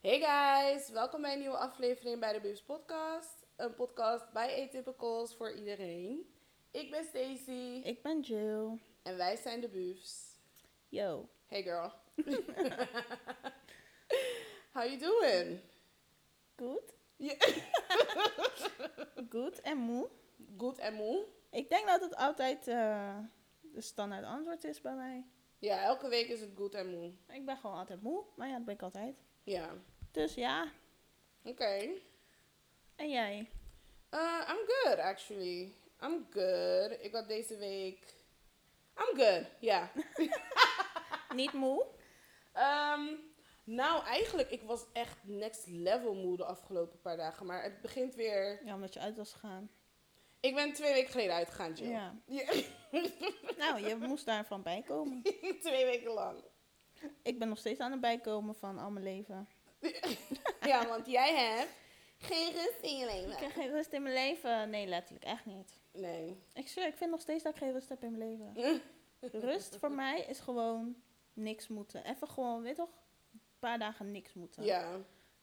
Hey guys, welkom bij een nieuwe aflevering bij de Boobs Podcast. Een podcast bij Atypicals voor iedereen. Ik ben Stacy Ik ben Jill. en wij zijn de Boobs. Yo. Hey girl. How you doing? Goed? Yeah. Goed en moe. Goed en moe? Ik denk dat het altijd eh, de standaard antwoord is bij mij. Ja, elke week is het goed en moe. Ik ben gewoon altijd moe, maar ja, dat ben ik altijd. Ja, Dus ja. oké. En jij? Uh, I'm good actually. I'm good. Ik had deze week... I'm good, ja. Niet moe? Ehm, nou, eigenlijk, ik was echt next level moe de afgelopen paar dagen. Maar het begint weer... Ja, omdat je uit was gegaan. Ik ben twee weken geleden uitgegaan, Jill. Ja. Ja. Nou, je moest daarvan bijkomen. twee weken lang. Ik ben nog steeds aan het bijkomen van al mijn leven. Ja, want jij hebt geen rust in je Ik leven. heb geen rust in mijn leven. Nee, letterlijk, echt niet. Nee. Ik zweer, ik vind nog steeds dat ik geen rust heb in mijn leven. Rust voor mij is gewoon niks moeten. Even gewoon, weet toch, een paar dagen niks moeten. Ja,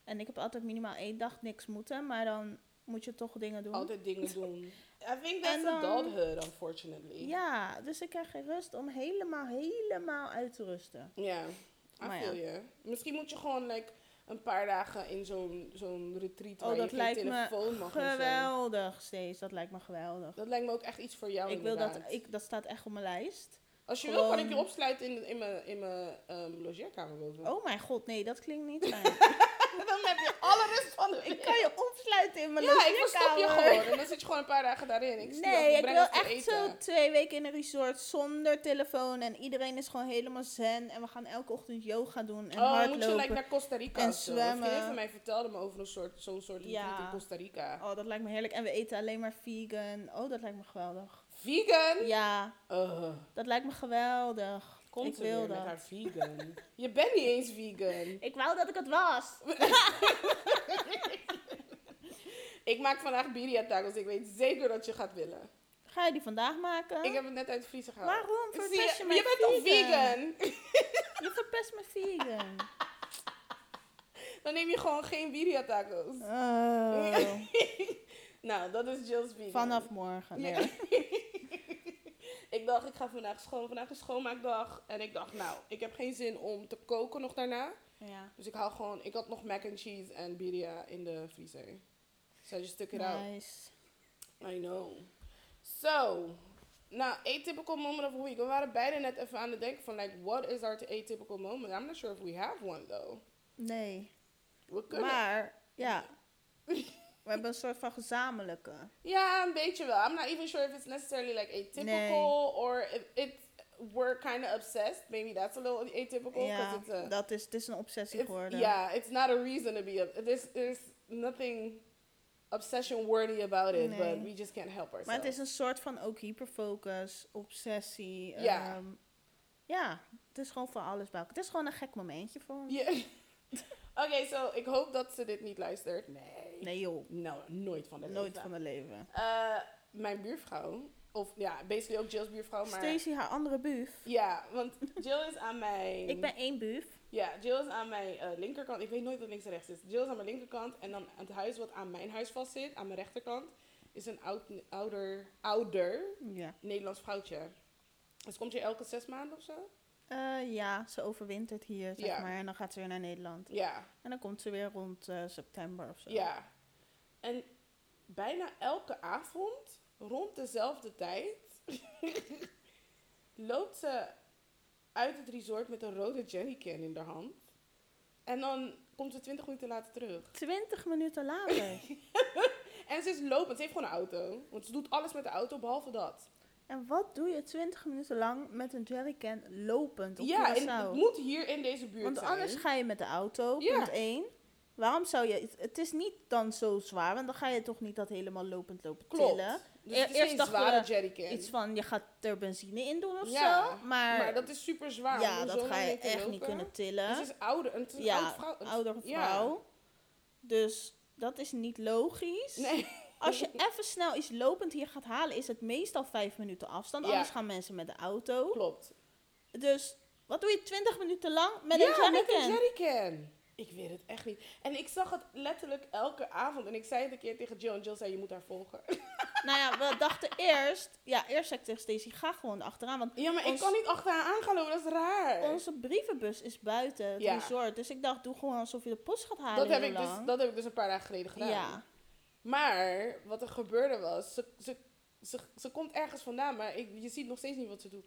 En ik heb altijd minimaal één dag niks moeten, maar dan moet je toch dingen doen. altijd dingen doen. I think that's dan- adulthood, unfortunately. Ja, dus ik krijg geen rust om helemaal, helemaal uit te rusten. Ja, I Maar feel ja. je. Misschien moet je gewoon like, een paar dagen in zo'n zo'n retreat waar Oh, je dat geen lijkt me telefoon mag geweldig steeds. Dat lijkt me geweldig. Dat lijkt me ook echt iets voor jou ik wil dat, ik, dat staat echt op mijn lijst. Als je wil, kan ik je opsluiten in, in mijn, in mijn ehm, logeerkamer boven. Oh mijn god, nee, dat klinkt niet fijn. dan heb je alle rust van de ik kan je opsluiten in mijn Ja, ik verstop je gewoon. En dan zit je gewoon een paar dagen daarin. Ik Nee, ik wil echt zo twee weken in een resort zonder telefoon. En iedereen is gewoon helemaal zen. En we gaan elke ochtend yoga doen en Oh, moet hardlopen. je like, naar Costa Rica en. Een zwemmen. vriendin van mij vertelde me over een soort, zo'n soort Ja. in Costa Rica. Oh, dat lijkt me heerlijk. En we eten alleen maar vegan. Oh, dat lijkt me geweldig. Vegan? Ja, Ugh. dat lijkt me geweldig. Komt ik wil weer dat. met haar vegan. je bent niet eens vegan. Ik wou dat ik het was. Ik maak vandaag birria tacos. Ik weet zeker dat je gaat willen. Ga je die vandaag maken? Ik heb het net uit de vriezer gehaald. Waarom verpest je je, mijn je bent toch vegan? vegan? Je verpest me vegan. Dan neem je gewoon geen birria tacos. Oh. nou, dat is Jill's vegan. Vanaf morgen. Ja. Nee. Ik dacht, ik ga vandaag schoon. Vandaag is schoonmaakdag. En ik dacht, nou, ik heb geen zin om te koken nog daarna. Ja. Dus ik haal gewoon, ik had nog mac and cheese en birria in de vriezer. So I just took it out. Nice. I know. So, nou, atypical moment of the week. We waren beide net even aan het denken van, like, what is our atypical moment? I'm not sure if we have one, though. Nee. We kunnen. Maar, ja. We hebben een soort van gezamenlijke. Ja, een beetje wel. I'm not even sure if it's necessarily like atypical Nee. or if it's we're kind of obsessed. Maybe that's a little atypical Ja, it's a dat is, het is een obsessie geworden. yeah, it's not a reason to be. Up. There's there's nothing obsession worthy about it, Nee. but we just can't help ourselves. Maar het is een soort van ook hyperfocus, obsessie. Ja. ehm, ja, het is gewoon voor alles bij. Het is gewoon een gek momentje voor ons. Yeah. Oké, so ik hoop dat ze dit niet luistert. Nee. Nee joh, Nou, nooit van de nooit leven. van het leven. Eh, mijn buurvrouw, of ja, basically ook Jill's buurvrouw, maar Stacy, haar andere buf. ja, want Jill is aan mijn. Ik ben één buf. Ja, Jill is aan mijn eh, linkerkant. Ik weet nooit wat links en rechts is. Jill is aan mijn linkerkant. En dan het huis wat aan mijn huis vast zit, aan mijn rechterkant, is een oud, ouder, ouder Ja. Nederlands vrouwtje. Dus komt je elke zes maanden of zo? Eh, ja, ze overwintert hier, zeg Ja. maar. En dan gaat ze weer naar Nederland. Ja, En dan komt ze weer rond eh, september of zo. ja. En bijna elke avond, rond dezelfde tijd, loopt ze uit het resort met een rode jerrycan in haar hand. En dan komt ze twintig minuten later terug. 20 minuten later. En ze is lopend. Ze heeft gewoon een auto. Want ze doet alles met de auto, behalve dat. En wat doe je 20 minuten lang met een jerrycan lopend op ja, en het moet hier in deze buurt Want zijn. anders ga je met de auto, Ja. punt 1. Waarom zou je... Het, het is niet dan zo zwaar, want dan ga je toch niet dat helemaal lopend lopen Klopt. tillen. Dus E- het is eerst zware jerrycan. Iets van, je gaat er benzine in doen of Ja, zo. Maar, maar dat is super zwaar. ja, dat ga je echt lopen. niet kunnen tillen. Dus ze is ouder. Het een ja, oud vrouw. een- oudere ja. vrouw. Dus dat is niet logisch. Nee. Als je even snel iets lopend hier gaat halen, is het meestal vijf minuten afstand. Ja. Anders gaan mensen met de auto. Klopt. Dus wat doe je 20 minuten lang met ja, een met jerrycan? een jerrycan. Ik weet het echt niet. En ik zag het letterlijk elke avond. En ik zei het een keer tegen Jill. En Jill zei, je moet haar volgen. Nou ja, we dachten eerst... Ja, eerst zei ik tegen Stacey, ga gewoon achteraan. Want Ja, maar ik kan niet achter haar aan gaan lopen. Dat is raar. onze brievenbus is buiten het Ja. resort. Dus ik dacht, doe gewoon alsof je de post gaat halen dat, heb ik dus, dat heb ik dus een paar dagen geleden gedaan. Ja. Maar wat er gebeurde was... Ze, ze, ze, ze komt ergens vandaan. Maar ik, je ziet nog steeds niet wat ze doet.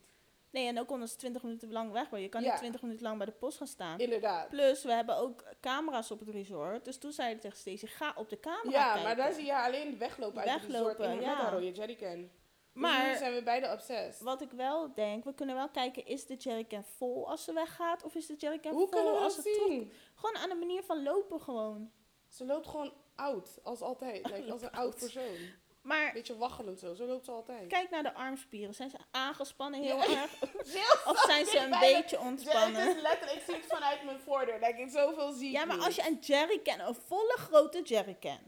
Nee, en ook omdat ze 20 minuten lang weg was. Je kan Ja. niet 20 minuten lang bij de post gaan staan. Inderdaad. Plus, we hebben ook camera's op het resort. Dus toen zei ik tegen Stacey, ga op de camera Ja, kijken. maar daar zie je alleen weglopen uit het resort. In, ja. Haar rode jerrycan. Maar- Dus nu zijn we beide obsessed. Wat ik wel denk, we kunnen wel kijken, is de jerrycan vol als ze weggaat? Of is de jerrycan Hoe vol als ze zien? Gewoon aan de manier van lopen gewoon. Ze loopt gewoon oud, als altijd. Als een oud persoon. Maar Beetje waggelend zo, zo loopt ze altijd. kijk naar de armspieren. Zijn ze aangespannen heel Ja. erg? Of zijn ze een beetje ontspannen? is letterlijk, ik zie het vanuit mijn voordeur. Like, ik zoveel zie Ja, maar niet. als je een jerrycan, een volle grote jerrycan.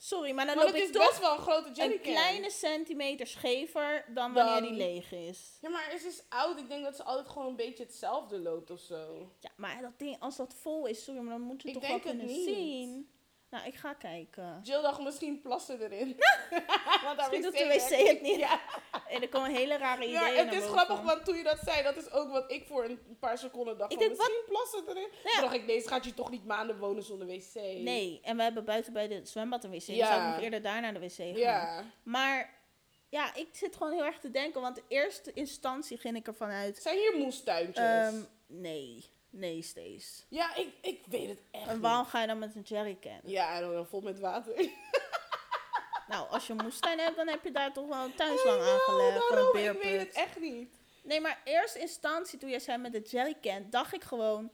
Sorry, maar dan Maar loop ik is toch best wel een grote een jerrycan. kleine centimeter schever dan wanneer Dan- die leeg is. Ja, maar ze is oud. Ik denk dat ze altijd gewoon een beetje hetzelfde loopt of zo. Ja, maar dat ding, als dat vol is, sorry, maar dan moet je Ik toch wel denk het kunnen niet. zien. Nou, ik ga kijken. Jill dacht misschien plassen erin. Want Misschien doet de wc het niet. Ja, En er komen hele rare ideeën ja het is grappig, want toen je dat zei, dat is ook wat ik voor een paar seconden dacht. Ik denk, misschien plassen erin. Ja. Toen dacht ik, deze gaat je toch niet maanden wonen zonder wc. Nee, en we hebben buiten bij de zwembad een wc. Dus Ja. zou ik nog eerder daar naar de wc gaan. Ja. Maar ja, ik zit gewoon heel erg te denken. Want de eerste instantie ging ik ervan uit. Zijn hier moestuintjes? ehm, nee, nee, Stees. ja, ik, ik weet het echt En niet. waarom ga je dan met een jerrycan? Ja, en dan vol met water. Nou, als je een moestuin hebt, dan heb je daar toch wel een tuinslang know, aangelegd. Van een Ik weet het echt niet. Nee, maar eerste instantie toen jij zei met de jerrycan, dacht ik gewoon...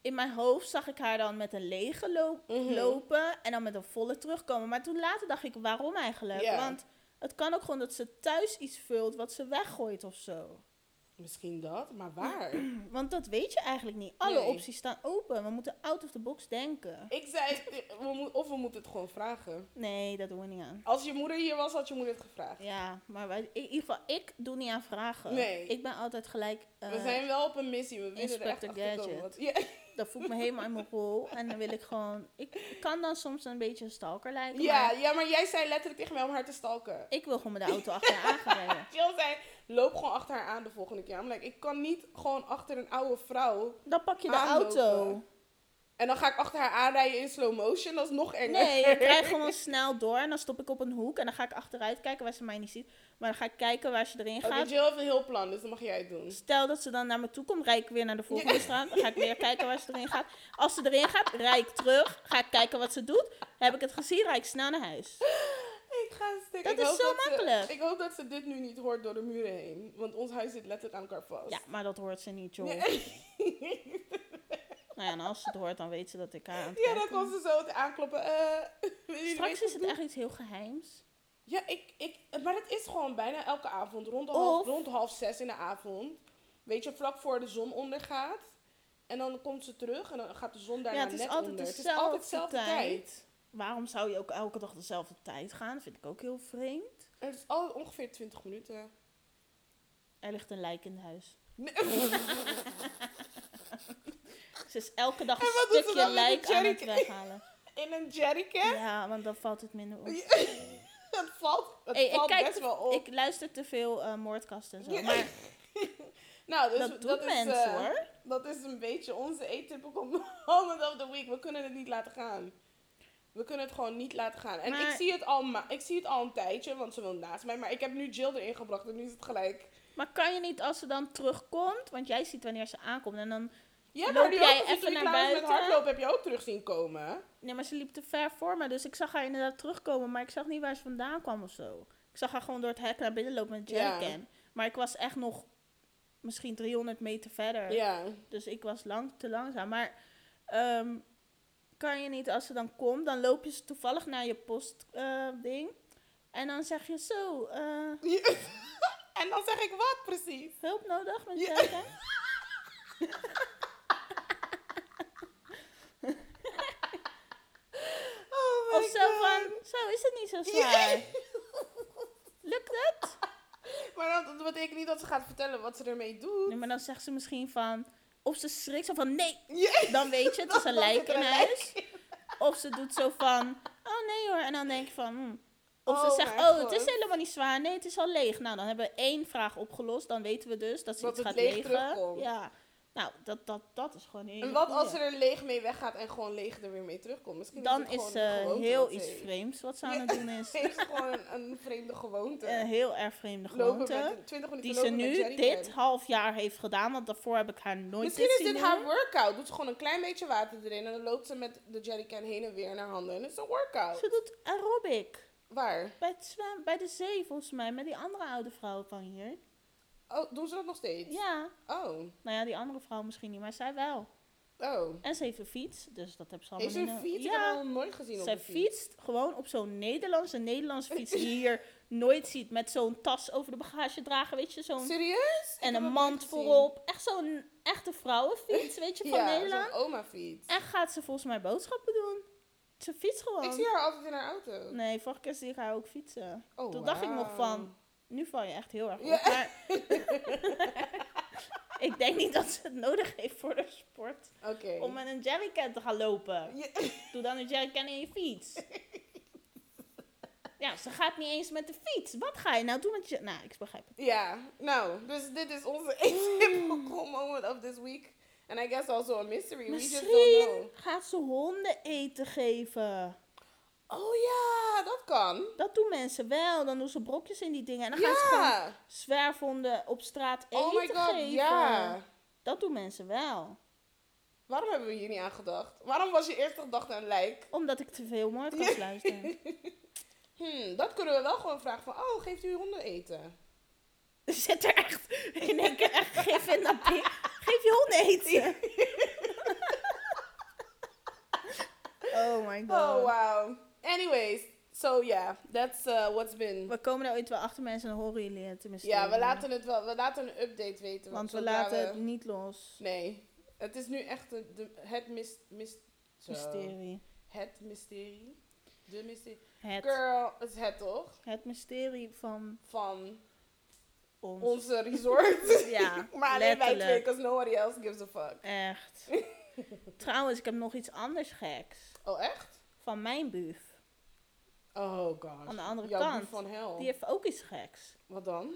In mijn hoofd zag ik haar dan met een lege loop, Mhm. lopen en dan met een volle terugkomen. Maar toen later dacht ik, waarom eigenlijk? Ja. Want het kan ook gewoon dat ze thuis iets vult wat ze weggooit of zo. Misschien dat, maar waar? Want dat weet je eigenlijk niet. Alle Nee. opties staan open. We moeten out of the box denken. ik zei, we mo- of we moeten het gewoon vragen. Nee, dat doen we niet aan. Als je moeder hier was, had je moeder het gevraagd. Ja, maar wij, in ieder geval, ik doe niet aan vragen. Nee. Ik ben altijd gelijk... eh, we zijn wel op een missie, we willen er echt achter komen. Wat- Dat voelt me helemaal in mijn rol. En dan wil ik gewoon... Ik, ik kan dan soms een beetje een stalker lijken. Ja, maar ja, maar jij zei letterlijk tegen mij om haar te stalken. ik wil gewoon met de auto achter haar aangereden. Jill zei, loop gewoon achter haar aan de volgende keer. I'm like, ik kan niet gewoon achter een oude vrouw. Dan pak je de Aanlopen. auto. En dan ga ik achter haar aanrijden in slow motion. Dat is nog erger. Nee, ik rijd gewoon snel door. En dan stop ik op een hoek. En dan ga ik achteruit kijken waar ze mij niet ziet. Maar dan ga ik kijken waar ze erin Oké, gaat. Jill heeft een heel plan, dus dan mag jij het doen. Stel dat ze dan naar me toe komt, rijd ik weer naar de volgende straat. Dan ga ik weer kijken waar ze erin gaat. Als ze erin gaat, rijd ik terug. Ga ik kijken wat ze doet. Heb ik het gezien, rijd ik snel naar huis. Ik ga stuk. Dat ik is zo makkelijk. ik hoop dat ze dit nu niet hoort door de muren heen. Want ons huis zit letterlijk aan elkaar vast. Ja, maar dat hoort ze niet, joh. Nou ja, en als ze het hoort, dan weet ze dat ik haar aan het Ja, dan komt ze zo te aankloppen. Eh, Straks is het echt iets heel geheims. Ja, ik, ik, maar het is gewoon bijna elke avond. Rond, half, rond half zes in de avond. Weet je, vlak voor de zon ondergaat. En dan komt ze terug en dan gaat de zon daarna Ja, het is net altijd onder. Het is altijd dezelfde tijd. tijd. Waarom zou je ook elke dag dezelfde tijd gaan? Vind ik ook heel vreemd. En het is altijd ongeveer 20 minuten. Er ligt een lijk in huis. Nee. Ze is elke dag En een stukje lijk aan het weghalen. In een jerrycan. Ja, want dan valt het minder op. Het valt, het Hey, ik, valt kijk best wel op. ik luister te veel eh, moordkasten en zo. Maar nou, dus dat dat, doen is, mensen eh, hoor. Dat is een beetje onze atypical moment of the week. We kunnen het niet laten gaan. We kunnen het gewoon niet laten gaan. En Maar- ik, zie het al ik zie het al een tijdje, want ze woont naast mij. Maar ik heb nu Jill erin gebracht en nu is het gelijk. Maar kan je niet als ze dan terugkomt, want jij ziet wanneer ze aankomt en dan... Ja, maar die jij even naar was met buiten? hardlopen heb je ook terug zien komen. Nee, maar ze liep te ver voor me, dus ik zag haar inderdaad terugkomen, maar ik zag niet waar ze vandaan kwam of zo. Ik zag haar gewoon door het hek naar binnen lopen met een Ja. jerrycan. Maar ik was echt nog misschien 300 meter verder. Ja. Dus ik was lang te langzaam. Maar ehm, kan je niet, als ze dan komt, dan loop je ze toevallig naar je postding. ding en dan zeg je zo, eh, en dan zeg ik wat precies? hulp nodig met Ja. jerrycan? Oh my Of zo God. van, zo is het niet zo Ja. zwaar. Lukt het? Maar dat, dat betekent niet dat ze gaat vertellen wat ze ermee doet. Nee, maar dan zegt ze misschien van, Of ze schrikt zo van, nee, dan weet je, het is een lijk in huis. Of ze doet zo van, oh nee hoor. En dan denk je van, hm. Of ze Oh zegt, oh, het is helemaal niet zwaar. Nee, het is al leeg. Nou, dan hebben we één vraag opgelost. Dan weten we dus dat ze Dat iets het gaat leeg. Ja. Nou, dat, dat, dat is gewoon heel En wat als er een leeg mee weggaat en gewoon leeg er weer mee terugkomt? Misschien Dan het is gewoon eh, heel iets heeft. vreemds wat ze aan het doen is. Ze heeft gewoon een, een vreemde gewoonte. Een heel erg vreemde gewoonte. met 20 minuten Die ze nu dit half jaar heeft gedaan. Want daarvoor heb ik haar nooit Misschien is dit doen. haar workout. Doet ze gewoon een klein beetje water erin en dan loopt ze met de jerrycan heen en weer in haar handen. En het is een workout. Ze doet aerobic. Waar? Bij, het zwem, bij de zee volgens mij. Met die andere oude vrouw van hier. Oh, doen ze dat nog steeds? Ja. Oh. Nou ja, die andere vrouw misschien niet. Maar zij wel. Oh. En ze heeft een fiets. Dus dat hebben ze allemaal Heeft ze een fiets? Ik heb Ja. haar nog nooit gezien op Zij een fiets. fietst gewoon op zo'n Nederlandse, Nederlandse fiets die je hier nooit ziet. Met zo'n tas over de bagage dragen, weet je. Zo'n, Serieus? Ik en heb een nooit mand gezien. voorop. Echt zo'n echte vrouwenfiets, weet je, van ja, Nederland. zo'n oma fiets. En gaat ze volgens mij boodschappen doen. Ze fietst gewoon. Ik zie haar altijd in haar auto. Nee, vorige keer zie ik haar ook fietsen. Oh, Toen dacht ik nog wauw. van, nu val je echt heel erg op. Ja. Maar ik denk niet dat ze het nodig heeft voor de sport. Oké. Om met een jerrycan te gaan lopen. Ja. Doe dan een jerrycan in je fiets. Ja, ze gaat niet eens met de fiets. Wat ga je nou doen met je... Nou, ik begrijp het. Ja, nou, dus dit is onze atypical moment of this week. And I guess also a mystery. We just don't Misschien know. gaat ze honden eten geven. Oh ja, dat kan. Dat doen mensen wel. Dan doen ze brokjes in die dingen. En dan gaan ze gewoon Ja. zwerfhonden op straat eten Oh my god, geven. ja. Dat doen mensen wel. Waarom hebben we hier niet aan gedacht? Waarom was je eerste gedachte aan lijk? Omdat ik te veel moordkast luister. Hmm, dat kunnen we wel gewoon vragen van, oh, geeft u honden eten? Zit er echt in één keer echt gif in dat ding. Geef je honden eten. oh my god. Oh, wow. Anyways, so yeah, that's uh, what's been... We komen er ooit wel achter mensen en dan horen jullie het. tenminste. Ja, we laten het wel, we laten een update weten. Want we laten we- het niet los. Nee, het is nu echt de, de- het mis, mis, zo. Mysterie. Het mysterie. De mysterie. Het, Girl, het is het toch? het mysterie van Van ons. onze resort. Ja, maar alleen wij twee, because nobody else gives a fuck. Echt. Trouwens, ik heb nog iets anders geks. Oh, echt? Van mijn buf. Oh gosh. Aan de andere Jouw kant. van hel. Die heeft ook iets geks. Wat dan?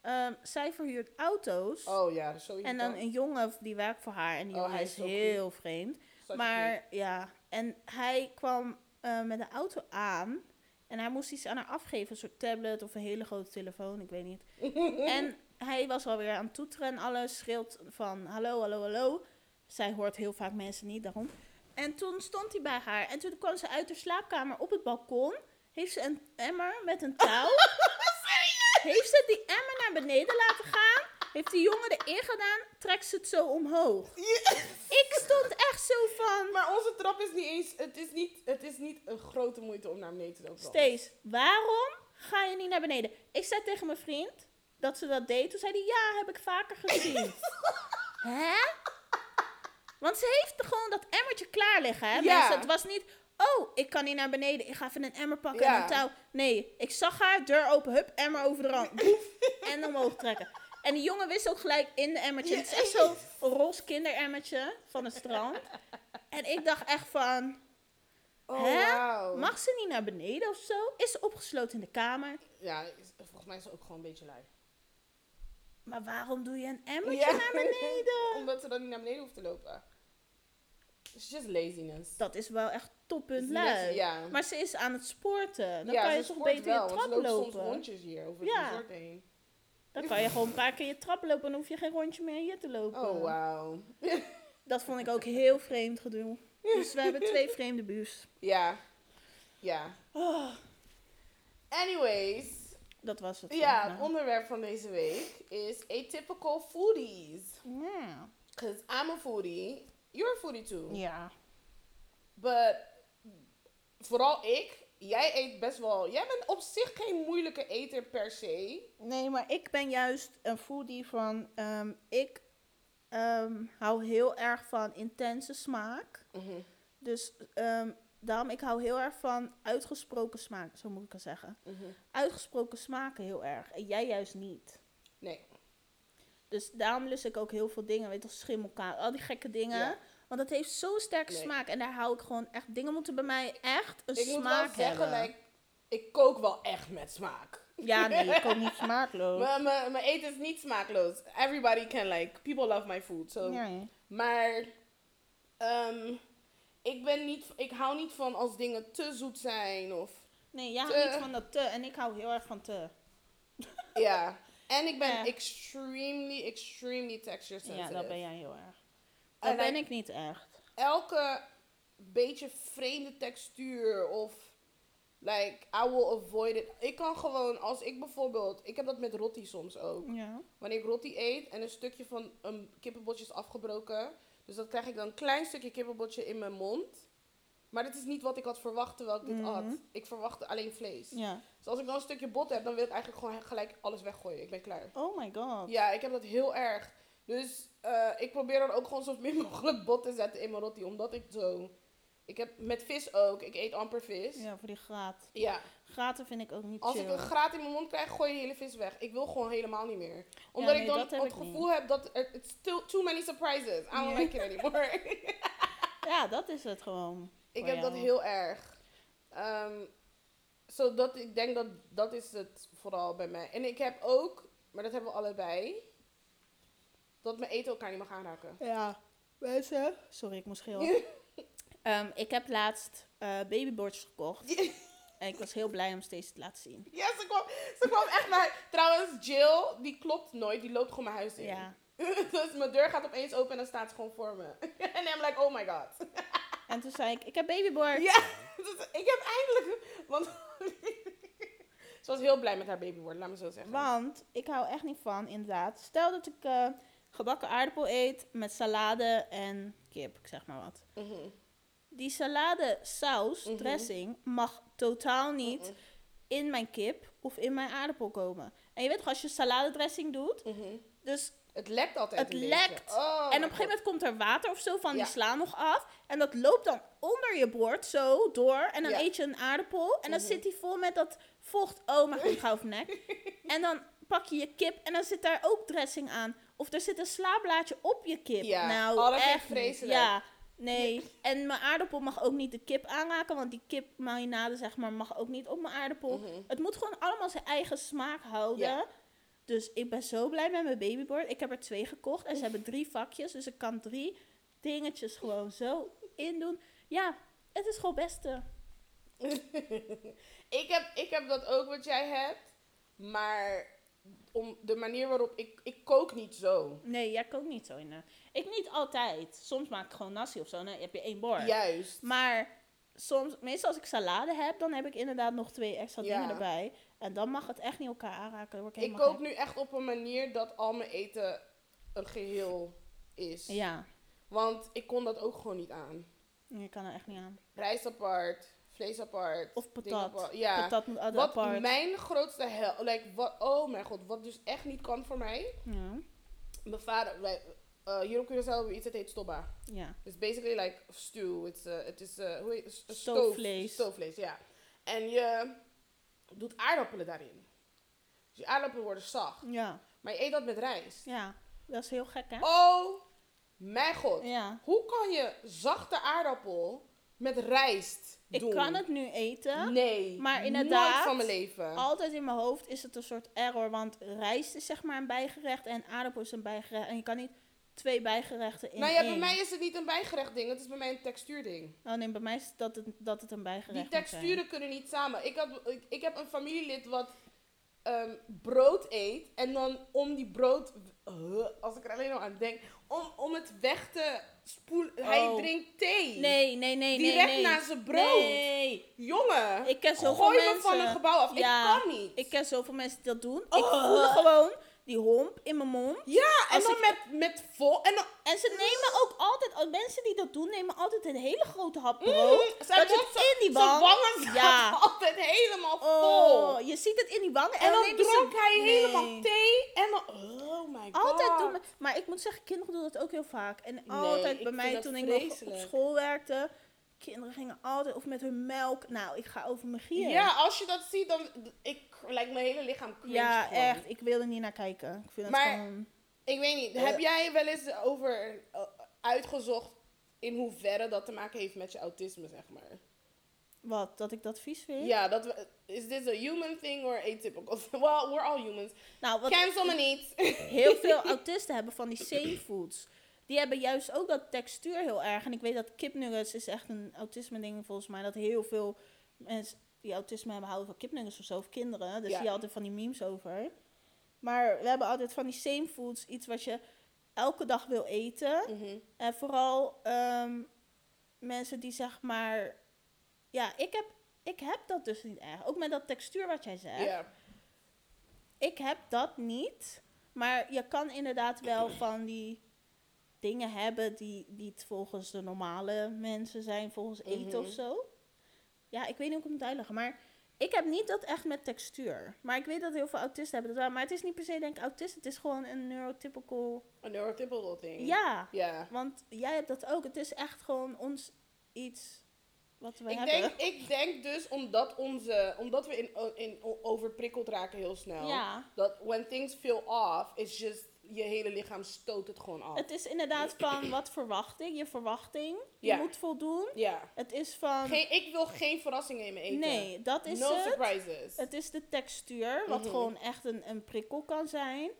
Ehm, zij verhuurt auto's. Oh ja, dat is sowieso. en dan een jongen die werkt voor haar. En die Oh, jongen hij is heel vreemd. Maar ja, en hij kwam eh, met de auto aan. En hij moest iets aan haar afgeven. Een soort tablet of een hele grote telefoon. Ik weet niet. en hij was alweer aan het toeteren en alles. Schreeuwt van hallo, hallo, hallo. Zij hoort heel vaak mensen niet, daarom. En toen stond hij bij haar. En toen kwam ze uit de slaapkamer op het balkon. Heeft ze een emmer met een touw. heeft ze die emmer naar beneden laten gaan. Heeft die jongen erin gedaan. Trekt ze het zo omhoog. Ik stond echt zo van... Maar onze trap is niet eens. Het is niet, het is niet een grote moeite om naar beneden te lopen. Steeds, waarom ga je niet naar beneden? Ik zei tegen mijn vriend dat ze dat deed. Toen zei hij, ja, heb ik vaker gezien. Hè? Want ze heeft gewoon dat emmertje klaar liggen, hè? Ja. Mensen, het was niet, oh, ik kan niet naar beneden. Ik ga even een emmer pakken en Ja. een touw. Nee, ik zag haar, deur open, hup, emmer over de rand. Boef, en omhoog trekken. En die jongen wist ook gelijk in de emmertje. Het is echt zo'n roze kinderemmertje van het strand. En ik dacht echt van, Oh, Hè? wauw. Mag ze niet naar beneden of zo? Is ze opgesloten in de kamer? Ja, volgens mij is ze ook gewoon een beetje lui. Maar waarom doe je een emmertje Ja. naar beneden? Omdat ze dan niet naar beneden hoeft te lopen. It's just laziness. Dat is wel echt toppunt lui. Maar ze is aan het sporten. Dan ja, kan je toch beter wel, je trap loopt soms lopen. rondjes hier over Ja. het resort heen. Dan kan je gewoon een paar keer je trap lopen en dan hoef je geen rondje meer hier te lopen. Oh, wauw. Dat vond ik ook heel vreemd gedoe. Dus we hebben twee vreemde buurs. Ja. Ja. Oh, Anyways. dat was het. Ja, het onderwerp van deze week is atypical foodies. Ja. Because I'm a foodie. You're a foodie too. Ja. But vooral ik. Jij eet best wel. Jij bent op zich geen moeilijke eter per se. Nee, maar ik ben juist een foodie van... ehm, ik ehm, hou heel erg van intense smaak. Mhm. Dus ehm, daarom, ik hou heel erg van uitgesproken smaak, zo moet ik het zeggen. Mhm. Uitgesproken smaken heel erg. En jij juist niet. Nee. Dus daarom lust ik ook heel veel dingen, weet je, schimmelkaas, al die gekke dingen. Ja. Want het heeft zo'n sterke Nee. smaak. En daar hou ik gewoon echt... Dingen moeten bij mij echt een Ik moet wel smaak zeggen, hebben. like, ik kook wel echt met smaak. Ja, nee, ik ook niet smaakloos. Mijn- eten is niet smaakloos. Everybody can like, people love my food. So. Ja, ja. Maar ehm, ik ben niet, ik hou niet van als dingen te zoet zijn of Nee, jij houdt niet van dat te. En ik hou heel erg van te. ja. En ik ben Ja. extremely, extremely texture sensitive. Ja, dat ben jij heel erg. Dat En ben ik niet echt. Elke beetje vreemde textuur of like I will avoid it. Ik kan gewoon als ik bijvoorbeeld, ik heb dat met roti soms ook. Ja. Wanneer ik roti eet en een stukje van een kippenbotje is afgebroken. Dus dan krijg ik dan een klein stukje kippenbotje in mijn mond. Maar dit is niet wat ik had verwacht terwijl ik dit Mhm. at. Ik verwachtte alleen vlees. Ja. Dus als ik dan een stukje bot heb, dan wil ik eigenlijk gewoon gelijk alles weggooien. Ik ben klaar. Oh my god. Ja, ik heb dat heel erg. Dus eh, ik probeer dan ook gewoon zo min mogelijk bot te zetten in mijn roti. Omdat ik zo... Ik heb met vis ook. Ik eet amper vis. Ja. Ja, voor die graat. Graten vind ik ook niet Als chill. ik een graat in mijn mond krijg, gooi je de hele vis weg. Ik wil gewoon helemaal niet meer. Omdat nee, ik dan heb het ik gevoel heb dat er it's still too many surprises. I don't Ja. like it anymore. Ja, dat is het gewoon. ik heb dat heel erg. Ehm zodat ik denk dat dat is het vooral bij mij. En ik heb ook, maar dat hebben we allebei, dat mijn eten elkaar niet mag aanraken. Ja. Mensen. Sorry, ik moest schreeuwen. Ehm, ik heb laatst eh babybordjes gekocht. En ik was heel blij om steeds te laten zien. Ja, ze kwam, ze kwam echt bij. Trouwens, Jill, die klopt nooit. Die loopt gewoon mijn huis in. Ja. dus mijn deur gaat opeens open en dan staat ze gewoon voor me. en I'm like, oh my god. En toen zei ik, ik heb babybord. Ja, dus ik heb eindelijk... Want ze was heel blij met haar babywoord, laat me zo zeggen. Want ik hou echt niet van, inderdaad. Stel dat ik eh, gebakken aardappel eet met salade en kip, ik zeg maar wat. Mhm, Die salade saus, Mhm. dressing, mag totaal niet mhm, in mijn kip of in mijn aardappel komen. En je weet toch, als je saladedressing doet, mhm. dus... Het lekt altijd Het een lekt. Oh en op een gegeven moment komt er water of zo van Ja. die sla nog af. En dat loopt dan onder je bord zo door. En dan Ja. eet je een aardappel. En dan zit die vol met dat vocht. Oh mijn god, ik ga over nek. en dan pak je je kip en dan zit daar ook dressing aan. Of er zit een slablaadje op je kip. Ja. Nou, Oh, echt vreselijk. Ja, nee. En mijn aardappel mag ook niet de kip aanraken. Want die kipmarinade, zeg maar, mag ook niet op mijn aardappel. Mhm. Het moet gewoon allemaal zijn eigen smaak houden. Ja. Dus ik ben zo blij met mijn babybord. Ik heb er twee gekocht en ze hebben drie vakjes. Dus ik kan drie dingetjes gewoon zo in doen. Ja, het is gewoon het beste. ik, heb, ik heb dat ook wat jij hebt. Maar om de manier waarop ik... Ik kook niet zo. Nee, jij kookt niet zo in. de- Ik niet altijd. Soms maak ik gewoon nasi of zo. Dan heb je één bord. Juist. Maar soms, meestal als ik salade heb, dan heb ik inderdaad nog twee extra Ja. dingen erbij. En dan mag het echt niet elkaar aanraken. Ik Ik kook nu echt op een manier dat al mijn eten een geheel is. Ja, Want ik kon dat ook gewoon niet aan. je kan er echt niet aan. Rijst apart, vlees apart. Of patat. apart. Ja. Patat moet altijd Wat apart. mijn grootste hel... Like, wat, oh mijn god, wat dus echt niet kan voor mij. Ja, Mijn vader... Wij, eh, hier op Curaçao hebben we iets dat heet stobba. ja. It's basically like stew. It's, uh, het is, uh, hoe heet het? Stoof- Stoofvlees. Stoofvlees, ja. En je doet aardappelen daarin. Dus je aardappelen worden zacht. Ja, Maar je eet dat met rijst. ja. Dat is heel gek, hè? Oh mijn god. Ja. Hoe kan je zachte aardappel met rijst Ik doen? kan het nu eten. Nee. Maar Nooit inderdaad, van mijn leven. Altijd in mijn hoofd is het een soort error. Want rijst is zeg maar een bijgerecht en aardappel is een bijgerecht. En je kan niet twee bijgerechten in nou ja, bij mij is het niet een bijgerecht ding. Het is bij mij een textuurding. Oh nee, bij mij is dat het, dat het een bijgerecht Die zijn. texturen kunnen niet samen. Ik, had, ik, ik heb een familielid wat ehm, brood eet. En dan om die brood, uh, als ik er alleen al aan denk, om, om het weg te Hij Oh. drinkt thee. Nee, nee, nee, nee. Direct nee. na zijn brood. Nee. Jongen, Ik ken zoveel gooi me mensen. van een gebouw af. Ja, ik kan niet. Ik ken zoveel mensen die dat doen. Ik Oh. voelde gewoon die homp in mijn mond. ja, en dan ik- met, met vol. En dan, En ze nemen ook altijd, als mensen die dat doen, nemen altijd een hele grote hap brood. Mm, dat het in die wang. wangen Ja. altijd helemaal vol. Oh, je ziet het in die wangen. en dan ze- dronk hij Nee. helemaal thee. En dan, oh my god. Altijd doen maar ik moet zeggen, kinderen doen dat ook heel vaak. En altijd bij mij toen ik nog op school werkte, kinderen gingen altijd of met hun melk. Nou, ik ga over mijn gier. Ja, als je dat ziet, dan ik lijkt mijn hele lichaam cringe Ja, gewoon. echt. Ik wil er niet naar kijken. Ik vind het Maar- gewoon... Ik weet niet. Heb jij wel eens over uh, uitgezocht in hoeverre dat te maken heeft met je autisme, zeg maar? Wat? Dat ik dat vies vind? Ja, dat we, is this a human thing or atypical? Well, we're all humans. Nou, wat Cancel me niet. heel veel autisten hebben van die same foods. Die hebben juist ook dat textuur heel erg. En ik weet dat kipnuggets is echt een autisme ding volgens mij. Dat heel veel mensen die autisme hebben houden van kipnuggets of zo. Of kinderen. Dus Ja. zie je altijd van die memes over. Maar we hebben altijd van die same foods. Iets wat je elke dag wil eten. Mhm. En vooral ehm, mensen die zeg maar... Ja, ik heb, ik heb dat dus niet echt. Ook met dat textuur wat jij zegt. Ja. Ik heb dat niet. Maar je kan inderdaad wel van die dingen hebben die niet volgens de normale mensen zijn, volgens eten of Mhm. zo. Ja, ik weet niet hoe ik het moet uitleggen. Maar ik heb niet dat echt met textuur. Maar ik weet dat heel veel autisten hebben dat wel. Maar het is niet per se denk ik autist. Het is gewoon een neurotypical... A neurotypical thing. Ja, Ja. want jij hebt dat ook. Het is echt gewoon ons iets wat we Ik hebben. denk, ik denk dus omdat, onze, omdat we in, in overprikkeld raken heel snel. Ja. Dat when things feel off, it's just je hele lichaam stoot het gewoon af. Het is inderdaad van wat verwachting, je verwachting. Je Ja. moet voldoen. ja. Het is van... Geen, ik wil geen verrassingen in mijn eten. nee, dat is no het. surprises. Het is de textuur, wat Mhm. gewoon echt een, een prikkel kan zijn.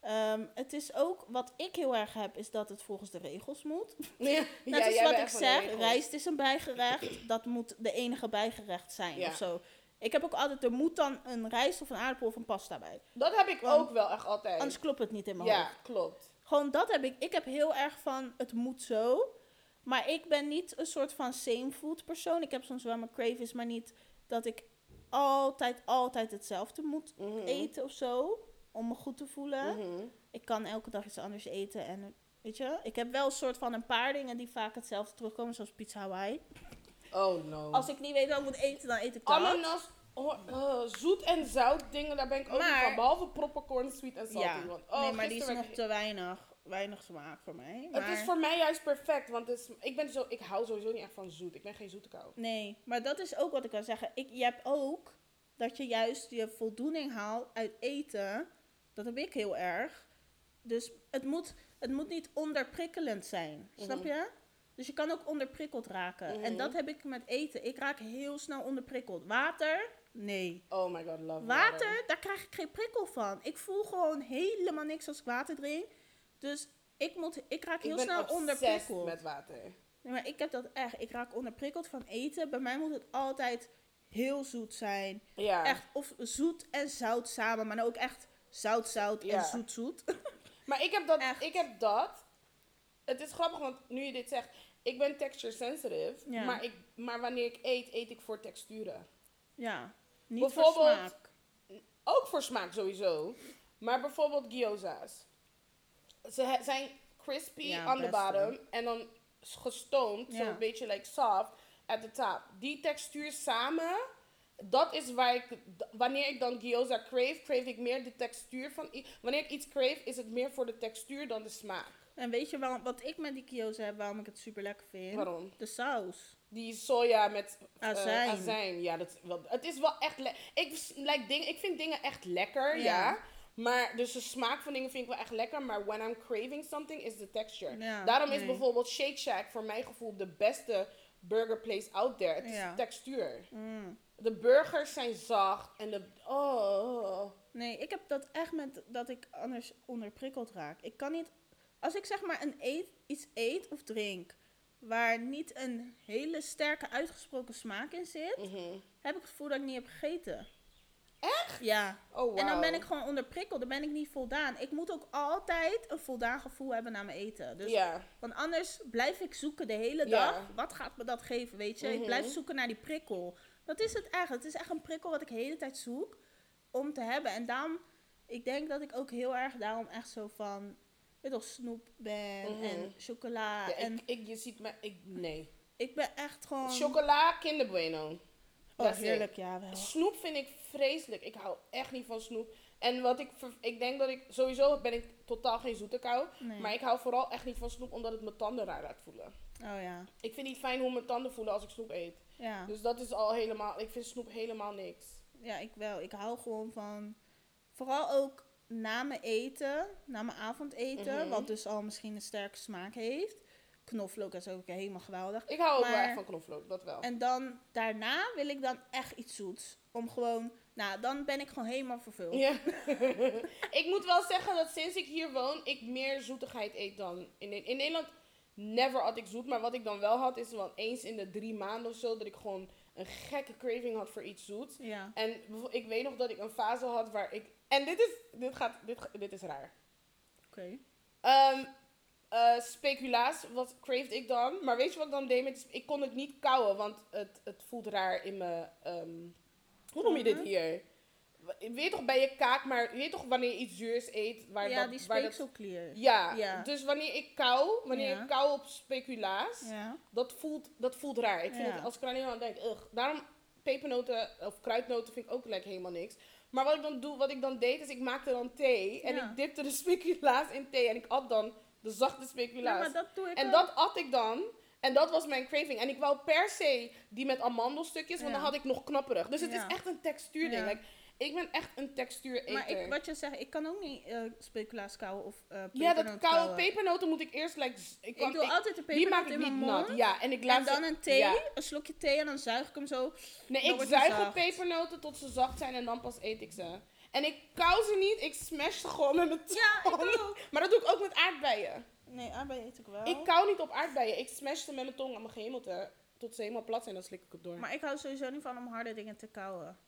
Ehm, het is ook, wat ik heel erg heb, is dat het volgens de regels moet. ja, Net ja, als wat ik zeg, rijst is een bijgerecht. Dat moet de enige bijgerecht zijn Ja. of zo. Ik heb ook altijd, er moet dan een rijst of een aardappel of een pasta bij. Dat heb ik Want ook wel echt altijd. Anders klopt het niet in mijn ja, hoofd. klopt. Gewoon dat heb ik. Ik heb heel erg van, het moet zo. Maar ik ben niet een soort van same food persoon. Ik heb soms wel mijn cravings, maar niet dat ik altijd, altijd hetzelfde moet Mhm. eten of zo. Om me goed te voelen. Mhm. Ik kan elke dag iets anders eten. En weet je, ik heb wel een soort van een paar dingen die vaak hetzelfde terugkomen. Zoals pizza Hawaii. Oh no. Als ik niet weet wat ik moet eten, dan eet ik dat. Ananas, oh, oh, zoet en zout dingen, daar ben ik ook niet Maar- van. Behalve popcorn, sweet en salty. ja, Want, oh, nee, maar die is nog te weinig, weinig smaak voor mij. Het Maar- is voor mij juist perfect, want het is, ik, ben zo, ik hou sowieso niet echt van zoet. Ik ben geen zoete kou. Nee, maar dat is ook wat ik wil zeggen. Ik, je hebt ook dat je juist je voldoening haalt uit eten. Dat heb ik heel erg. Dus het moet, het moet niet onderprikkelend zijn. Snap Mhm. je? Dus je kan ook onderprikkeld raken. En Mhm. dat heb ik met eten. Ik raak heel snel onderprikkeld. Water? Nee. Oh my god, love Water, daar krijg ik geen prikkel van. Ik voel gewoon helemaal niks als ik water drink. Dus ik, moet, ik raak Ik heel ben snel onderprikkeld. met water. Nee, maar ik heb dat echt. Ik raak onderprikkeld van eten. Bij mij moet het altijd heel zoet zijn. Ja. Echt, of zoet en zout samen. Maar dan ook echt zout, zout Ja. en zoet, zoet. Maar ik heb, dat, Echt. ik heb dat. Het is grappig, want nu je dit zegt, ik ben texture sensitive. Ja. Maar, ik, maar wanneer ik eet, eet ik voor texturen. ja. Niet voor Bijvoorbeeld- smaak. Ook voor smaak sowieso. Maar bijvoorbeeld gyoza's. Ze zijn crispy Ja, on the wel. bottom. En dan gestoomd, Ja. zo'n beetje like soft, at the top. Die textuur samen, dat is waar ik... Wanneer ik dan gyoza crave, crave ik meer de textuur van... Wanneer ik iets crave, is het meer voor de textuur dan de smaak. En weet je waarom, wat ik met die kyoza heb, waarom ik het super lekker vind? Waarom? De saus. Die soja met eh, Azijn. azijn. Ja, dat, wel, het is wel echt lekker. Ik, like, ding, ik vind dingen echt lekker, ja. Ja. Maar dus de smaak van dingen vind ik wel echt lekker. Maar when I'm craving something, is the texture. Ja, Daarom is bijvoorbeeld Shake Shack voor mijn gevoel de beste burger place out there. Het is Ja. de textuur. Mm. De burgers zijn zacht en de... Oh. Nee, ik heb dat echt met dat ik anders onderprikkeld raak. Ik kan niet. Als ik zeg maar een eet, iets eet of drink waar niet een hele sterke uitgesproken smaak in zit, Mhm. heb ik het gevoel dat ik niet heb gegeten. Echt? Ja. Oh, wow. En dan ben ik gewoon onderprikkeld, dan ben ik niet voldaan. Ik moet ook altijd een voldaan gevoel hebben na mijn eten. Dus, Ja. Want anders blijf ik zoeken de hele Ja. dag. Wat gaat me dat geven, weet je? Ik Mhm. blijf zoeken naar die prikkel. Dat is het echt. Het is echt een prikkel wat ik de hele tijd zoek om te hebben. En daarom, ik denk dat ik ook heel erg daarom echt zo van, weet toch, snoep ben Mhm. en chocola. Ja, en ik, ik, je ziet me... Ik, nee. ik ben echt gewoon... Chocola, Kinder Bueno. Oh, heerlijk, ja wel. Snoep vind ik vreselijk. Ik hou echt niet van snoep. En wat ik, ik denk dat ik, sowieso ben ik totaal geen zoete kou. Nee. Maar ik hou vooral echt niet van snoep omdat het mijn tanden raar laat voelen. Oh ja. Ik vind niet fijn hoe mijn tanden voelen als ik snoep eet. Ja. Dus dat is al helemaal, ik vind snoep helemaal niks. ja, ik wel. Ik hou gewoon van... Vooral ook na mijn eten, na mijn avondeten, Mhm. wat dus al misschien een sterke smaak heeft. Knoflook is ook helemaal geweldig. Ik hou ook wel echt van knoflook, dat wel. En dan daarna wil ik dan echt iets zoets. Om gewoon, nou, dan ben ik gewoon helemaal vervuld. Ja. ik moet wel zeggen dat sinds ik hier woon, ik meer zoetigheid eet dan in Nederland. In Nederland never had ik zoet, maar wat ik dan wel had, is wel eens in de drie maanden of zo, dat ik gewoon een gekke craving had voor iets zoets. Ja. En ik weet nog dat ik een fase had waar ik... En dit is, dit gaat, dit, dit is raar. Oké. Ehm eh, speculaas, wat craved ik dan? Maar weet je wat ik dan deed? Met, ik kon het niet kauwen, want het, het voelt raar in mijn... ehm, hoe noem je dit Mhm. hier? Weet je toch bij je kaak, maar weet je toch wanneer je iets zuurs eet? Waar ja, dat, die dat- speekselklier. ja, Ja. dus wanneer ik kauw, wanneer Ja. ik kauw op speculaas, Ja. dat, voelt, dat voelt raar. Ik vind het, als ik er alleen aan denk, ugh. Daarom pepernoten of kruidnoten vind ik ook like, helemaal niks. Maar wat ik dan doe, wat ik dan deed, is ik maakte dan thee en Ja. ik dipte de speculaas in thee en ik at dan de zachte Ja, speculaas. maar dat doe ik en ook. dat at ik dan. En dat was mijn craving. En ik wou per se die met amandelstukjes, want dan had ik nog knapperig. Dus het is echt een textuurding. Like, ik ben echt een textuureter. Maar ik, wat je zegt, ik kan ook niet eh speculaas kauwen of eh ja, dat pepernoten koude kauwen. pepernoten moet ik eerst like... Ik, kan, Ik doe ik- altijd de die maak pepernoot ik in niet mijn nat. mond. Ja, en ik laat En ze- dan een thee, ja. een slokje thee en dan zuig ik hem zo. Nee, ik zuig de zacht. pepernoten tot ze zacht zijn en dan pas eet ik ze. En ik kauw ze niet, ik smash ze gewoon met mijn Ja, ik tong. Maar dat doe ik ook met aardbeien. Nee, aardbeien eet ik wel. Ik kauw niet op aardbeien, ik smash ze met mijn tong aan mijn gehemelte. Tot ze helemaal plat zijn, dan slik ik het door. Maar ik hou sowieso niet van om harde dingen te kauwen.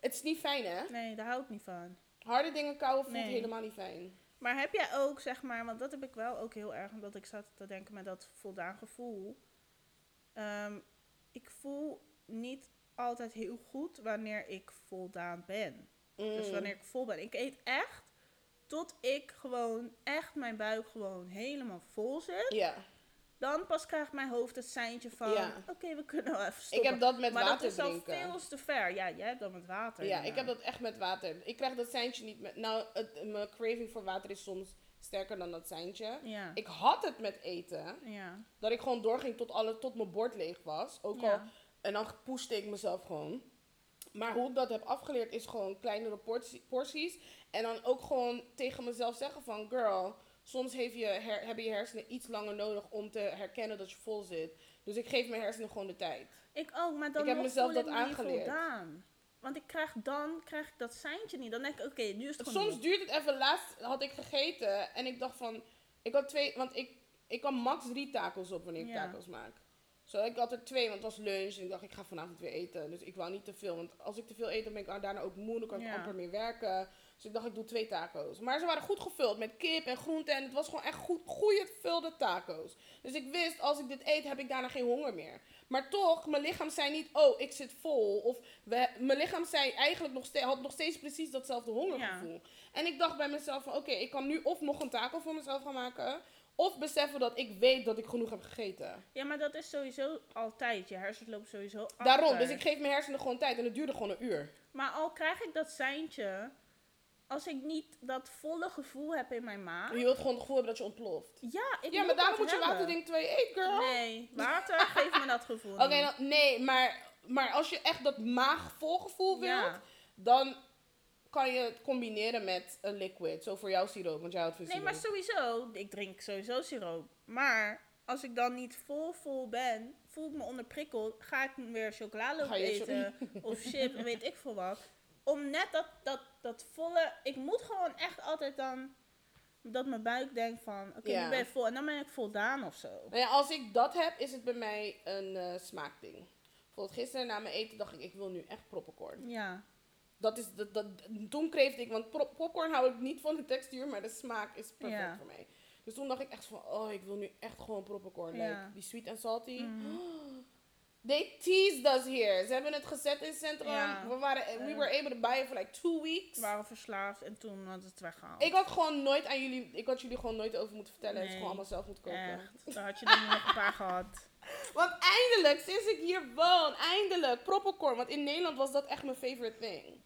Het is niet fijn, hè? Nee, daar hou ik niet van. Harde dingen kauwen voelt Nee. helemaal niet fijn. Maar heb jij ook, zeg maar, want dat heb ik wel ook heel erg, omdat ik zat te denken met dat voldaan gevoel. Ehm, ik voel niet altijd heel goed wanneer ik voldaan ben. Dus Mm. wanneer ik vol ben. Ik eet echt tot ik gewoon echt mijn buik gewoon helemaal vol zit. Ja, Dan pas krijgt mijn hoofd het seintje van, Ja. oké, we kunnen wel even ik stoppen. heb dat met maar dat water is al drinken. veel te ver. Ja, jij hebt dat met water. Ja, ik heb dat echt met water. Ik krijg dat seintje niet met... Nou, het, mijn craving voor water is soms sterker dan dat seintje. Ja. Ik had het met eten. ja. Dat ik gewoon doorging tot, alle, tot mijn bord leeg was. Ook al. En dan pushte ik mezelf gewoon. Maar hoe ik dat heb afgeleerd is gewoon kleinere portie- porties. En dan ook gewoon tegen mezelf zeggen van... Girl, soms heeft je her- hebben je hersenen iets langer nodig om te herkennen dat je vol zit. Dus ik geef mijn hersenen gewoon de tijd. Ik ook, maar dan Ik heb nog mezelf dat aangeleerd. voldaan. Want ik krijg dan krijg ik dat seintje niet. Dan denk ik, oké, nu is het gewoon Soms duurt het even. Laatst had ik gegeten en ik dacht van... Ik had twee... Want ik, ik kan max drie tacos op wanneer ik Ja. tacos maak. Zo, ik had er twee, want het was lunch. En ik dacht, ik ga vanavond weer eten. Dus ik wou niet te veel. Want als ik te veel eet, dan ben ik daarna ook moe. Dan kan ik Ja. amper meer werken. Dus ik dacht, ik doe twee taco's. Maar ze waren goed gevuld met kip en groenten. En het was gewoon echt goed, goede gevulde taco's. Dus ik wist, als ik dit eet, heb ik daarna geen honger meer. Maar toch, mijn lichaam zei niet, oh, ik zit vol. Of we, mijn lichaam zei eigenlijk nog steeds, had nog steeds precies datzelfde hongergevoel. En ik dacht bij mezelf van, oké, ik kan nu of nog een taco voor mezelf gaan maken. Of beseffen dat ik weet dat ik genoeg heb gegeten. Ja, maar dat is sowieso altijd. Je hersens lopen sowieso Daarom, achter. dus ik geef mijn hersenen gewoon tijd. En het duurde gewoon een uur. Maar al krijg ik dat seintje, als ik niet dat volle gevoel heb in mijn maag. Je wilt gewoon het gevoel hebben dat je ontploft. Ja, ik ja, maar daarom moet je hebben. water drinken terwijl je eet, girl. Nee, water geeft me dat gevoel Oké, nee, maar, maar als je echt dat maagvol gevoel wilt, Ja. dan kan je het combineren met een liquid. Zo voor jou siroop, want jij houdt van Nee, siroop. maar sowieso, ik drink sowieso siroop. Maar als ik dan niet vol vol ben, voel ik me onderprikkeld, ga ik weer chocola lopen Ga je eten of chips en weet ik veel wat. Om net dat, dat, dat volle, ik moet gewoon echt altijd dan, dat mijn buik denkt van, oké, Ja. nu ben je vol en dan ben ik voldaan of zo. Nou ja, als ik dat heb, is het bij mij een eh, smaakding. Bijvoorbeeld gisteren na mijn eten dacht ik, ik wil nu echt popcorn. Ja, Dat is, dat, dat, toen kreeg ik, want popcorn hou ik niet van de textuur, maar de smaak is perfect Ja. voor mij. Dus toen dacht ik echt van, oh, ik wil nu echt gewoon popcorn. Ja. Like, die sweet and salty. Mhm. They teased us here. Ze hebben het gezet in het centrum. Ja. We, waren, we were able to buy it for like two weeks. we waren verslaafd en toen had het weggehaald. Ik had gewoon nooit aan jullie, ik had jullie gewoon nooit over moeten vertellen. Het is Nee. gewoon allemaal zelf moeten kopen. Echt, daar had je er nog een paar gehad. Want eindelijk, sinds ik hier woon, eindelijk, popcorn. Want in Nederland was dat echt mijn favorite thing.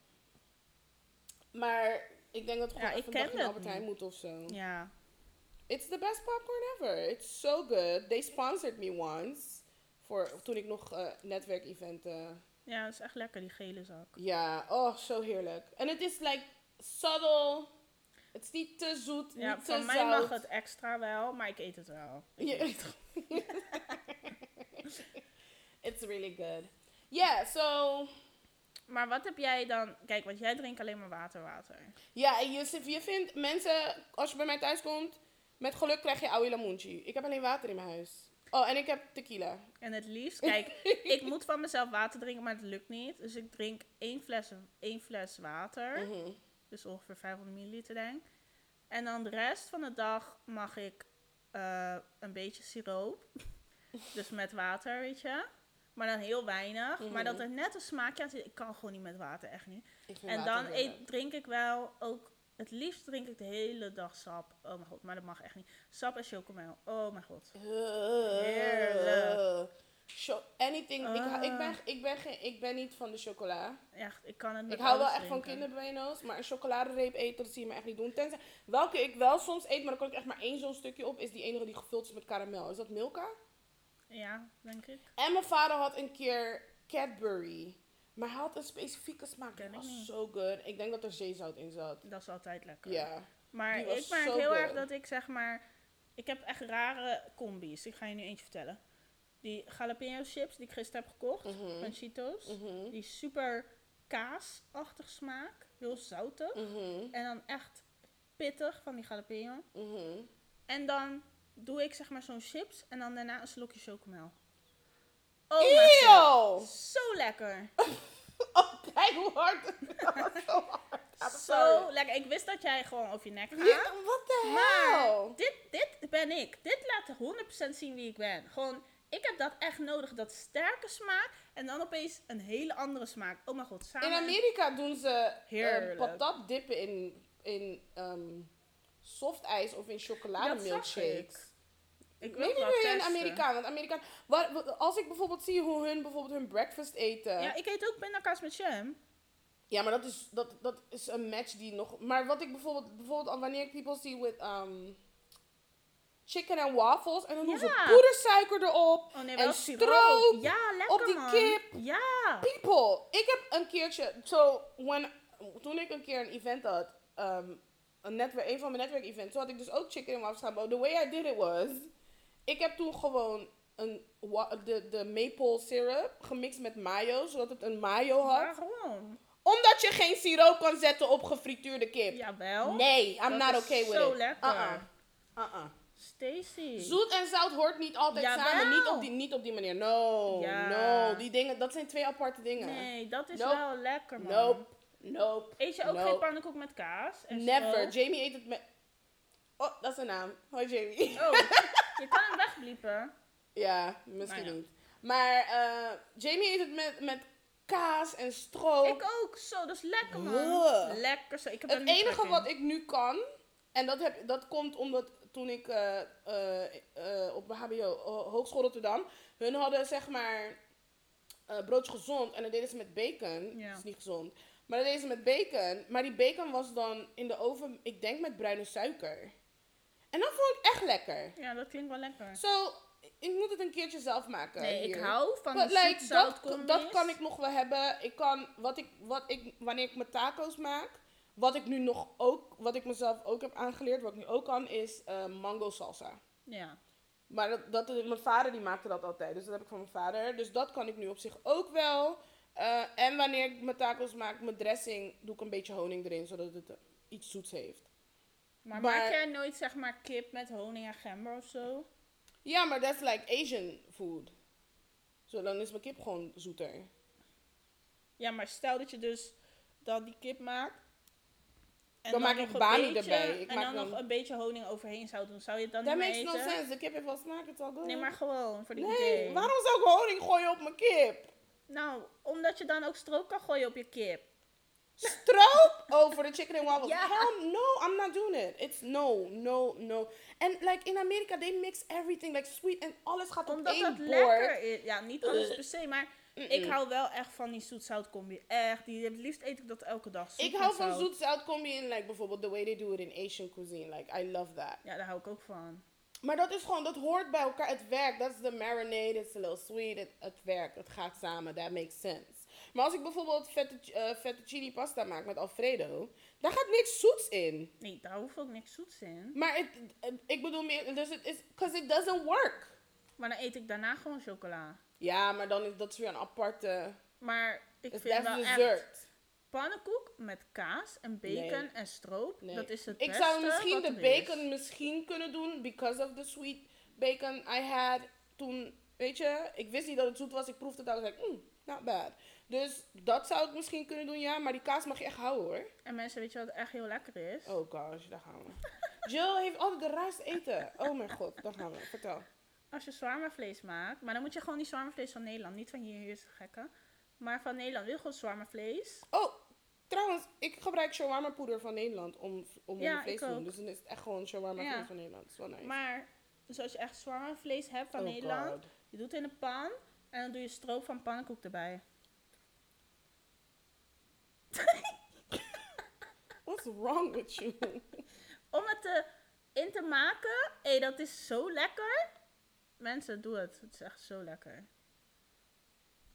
Maar ik denk dat het Ja, gewoon ik even een Albert Heijn moet of zo. Ja, It's the best popcorn ever. It's so good. They sponsored me once. Voor, toen ik nog eh netwerkevent... eh, ja, dat is echt lekker, die gele zak. ja, oh, zo heerlijk. En het is like subtle Het is niet te zoet, Ja, niet te mij mag het extra wel, maar ik eet het wel. Ik Je eet eet It's really good. Yeah, so... Maar wat heb jij dan... Kijk, want jij drinkt alleen maar water, water. Ja, en je, je vindt mensen, als je bij mij thuis komt, met geluk krijg je oude lamunchi. Ik heb alleen water in mijn huis. Oh, en ik heb tequila. En het liefst, kijk, ik moet van mezelf water drinken, maar het lukt niet. Dus ik drink één fles, één fles water. Mhm. Dus ongeveer 500 milliliter denk ik. En dan de rest van de dag mag ik eh, een beetje siroop. dus met water, weet je. Maar dan heel weinig. Maar Mhm. dat er net een smaakje aan zit. Ik kan gewoon niet met water, echt niet. En dan eet, drink ik wel ook... Het liefst drink ik de hele dag sap. Oh mijn god, maar dat mag echt niet. Sap en chocomel. Oh mijn god. Heerlijk. Cho- anything. Ik, ik, ben, Ah. ik, ben geen, ik ben niet van de chocola. Echt, ik kan het met Ik hou wel echt van drinken. kinderbueno's, maar een chocoladereep eten, dat zie je me echt niet doen. Tenzij, welke ik wel soms eet, maar dan kan ik echt maar één zo'n stukje op, is die enige die gevuld is met karamel. Is dat Milka? Ja, denk ik. En mijn vader had een keer Cadbury. Maar hij had een specifieke smaak. Die ik was zo good. Ik denk dat er zeezout in zat. Dat is altijd lekker. Ja. Maar ik merk heel erg dat ik zeg maar... Ik heb echt rare combi's. Ik ga je nu eentje vertellen. Die jalapeno chips die ik gisteren heb gekocht. Van Cheetos. Mhm. Die super kaasachtig smaak. Heel zoutig. Mhm. En dan echt pittig van die jalapeno. Mhm. En dan doe ik zeg maar zo'n chips. En dan daarna een slokje chocomel. Oh god. Zo lekker. Oh, kijk hoe hard. Was zo hard. Zo lekker. Ik wist dat jij gewoon over je nek gaat. Ja, Wat de Maar hell? dit, dit ben ik. Dit laat 100% zien wie ik ben. Gewoon, ik heb dat echt nodig. Dat sterke smaak. En dan opeens een hele andere smaak. Oh mijn god, samen. In Amerika doen ze eh, Heerlijk. patat dippen in, in ehm softijs of in chocolademilkshakes. Ik wil weet het niet wel meer in testen. Amerikaan. Want Amerikaan, wat, als ik bijvoorbeeld zie hoe hun bijvoorbeeld hun breakfast eten. Ja, ik eet ook pindakaas met jam. Ja, maar dat is, dat, dat is een match die nog... Maar wat ik bijvoorbeeld... Bijvoorbeeld wanneer ik people zie with um, chicken and waffles... En dan doen ze Ja. poedersuiker erop. Oh nee, En stroop Ja, lekker op die man. kip. Ja. People! Ik heb een keertje... So, when, toen ik een keer een event had... Um, een, netwerk, een van mijn netwerk-events... Toen had ik dus ook chicken and waffles gaan. But the way I did it was... Ik heb toen gewoon een, de, de maple syrup gemixt met mayo. Zodat het een mayo had. Waarom? Omdat je geen siroop kan zetten op gefrituurde kip. Jawel. Nee, I'm Dat not okay with zo it. lekker. Uh-uh. Uh-uh. Stacy. Zoet en zout hoort niet altijd Jawel. samen. Niet op, die, niet op die manier. No, Ja. no. Die dingen, dat zijn twee aparte dingen. Nee, dat is Nope. wel lekker man. Nope, nope. Eet je ook Nope. geen pannenkoek met kaas? En Never. Jamie eet het met... Oh, dat is een naam. Hoi Jamie. Oh, je kan hem wegbliepen. ja, misschien Nou ja. niet. Maar eh, Jamie eet het met, met kaas en stroop. Ik ook. Zo, dat is lekker man. Lekker zo. Ik heb Het enige wat ik nu kan, en dat, heb, dat komt omdat toen ik eh, eh, op HBO, Ho- Hogeschool Rotterdam, hun hadden zeg maar broodje gezond en dat deden ze met bacon. Ja. Dat is niet gezond. Maar dat deden ze met bacon. Maar die bacon was dan in de oven, ik denk met bruine suiker. En dat vond ik echt lekker. Ja, dat klinkt wel lekker. Zo, ik moet het een keertje zelf maken. Nee, ik hou van But like, dat, dat kan ik nog wel hebben. Ik kan, wat ik, wat ik, wanneer ik mijn taco's maak, wat ik nu nog ook, wat ik mezelf ook heb aangeleerd, wat ik nu ook kan, is eh, mango salsa. Ja. Maar dat, dat, mijn vader die maakte dat altijd, dus dat heb ik van mijn vader. Dus dat kan ik nu op zich ook wel. Eh, en wanneer ik mijn taco's maak, mijn dressing, doe ik een beetje honing erin, zodat het iets zoets heeft. Maar, Maar- maak jij nooit zeg maar kip met honing en gember of zo? Ja, maar dat is like Asian food. Zo, dan is mijn kip gewoon zoeter. Ja, maar stel dat je dus dan die kip maakt. En Dan maak nog ik bami beetje- erbij. Ik en maak dan, dan- nog een beetje honing overheen zou doen. Zou je het dan That niet makes no sense. De kip heeft wel smaak, het is al good. Nee, maar gewoon voor die Nee, idee. waarom zou ik honing gooien op mijn kip? Nou, omdat je dan ook stroop kan gooien op je kip. Stroop over de chicken and waffles. Ja. Hell no, I'm not doing it. It's no, no, no. En like in Amerika, they mix everything like sweet en alles gaat op Omdat één dat bord. lekker is. Ja, niet alles Ugh. per se, maar ik hou wel echt van die zoet-zout combi. Echt, die, het liefst eet ik dat elke dag. Zoet Ik hou van zout. zoet zout combi in like bijvoorbeeld the way they do it in Asian cuisine. Like I love that. Ja, daar hou ik ook van. Maar dat is gewoon, dat hoort bij elkaar. Het werkt. Dat is de marinade. It's a little sweet. Het, het werkt. Het gaat samen. That makes sense. Maar als ik bijvoorbeeld fettu- eh, fettuccine pasta maak met Alfredo, daar gaat niks zoets in. Nee, daar hoeft ook niks zoets in. Maar het, ik bedoel meer, dus het is, because it doesn't work. Maar dan eet ik daarna gewoon chocola. Ja, maar dan is dat is weer een aparte, Maar ik vind wel echt dessert. pannenkoek met kaas en bacon Nee. en stroop. Nee. Dat is het Ik beste zou misschien de is. bacon misschien kunnen doen, because of the sweet bacon I had toen, weet je, ik wist niet dat het zoet was, ik proefde het, I was like, mm, not bad. Dus dat zou ik misschien kunnen doen, ja, maar die kaas mag je echt houden hoor. En mensen, weet je wat echt heel lekker is? Oh gosh, daar gaan we. Jill heeft altijd de raarste eten. Oh mijn god, daar gaan we. Vertel. Als je zwarmavlees maakt, maar dan moet je gewoon die zwarmavlees van Nederland, niet van hier, hier is het gekke. Maar van Nederland wil je gewoon zwarmavlees. Oh, trouwens, ik gebruik shawarma poeder van Nederland om, om Ja, mijn vlees te doen. Dus dan is het echt gewoon shawarma Ja. vlees van Nederland. Dat is wel nice. Maar dus als je echt zwarmavlees hebt van Oh Nederland, God. je doet het in een pan en dan doe je stroop van pannenkoek erbij. What's wrong with you? Om het te, in te maken, hé, dat is zo lekker. Mensen, doe het. Het is echt zo lekker.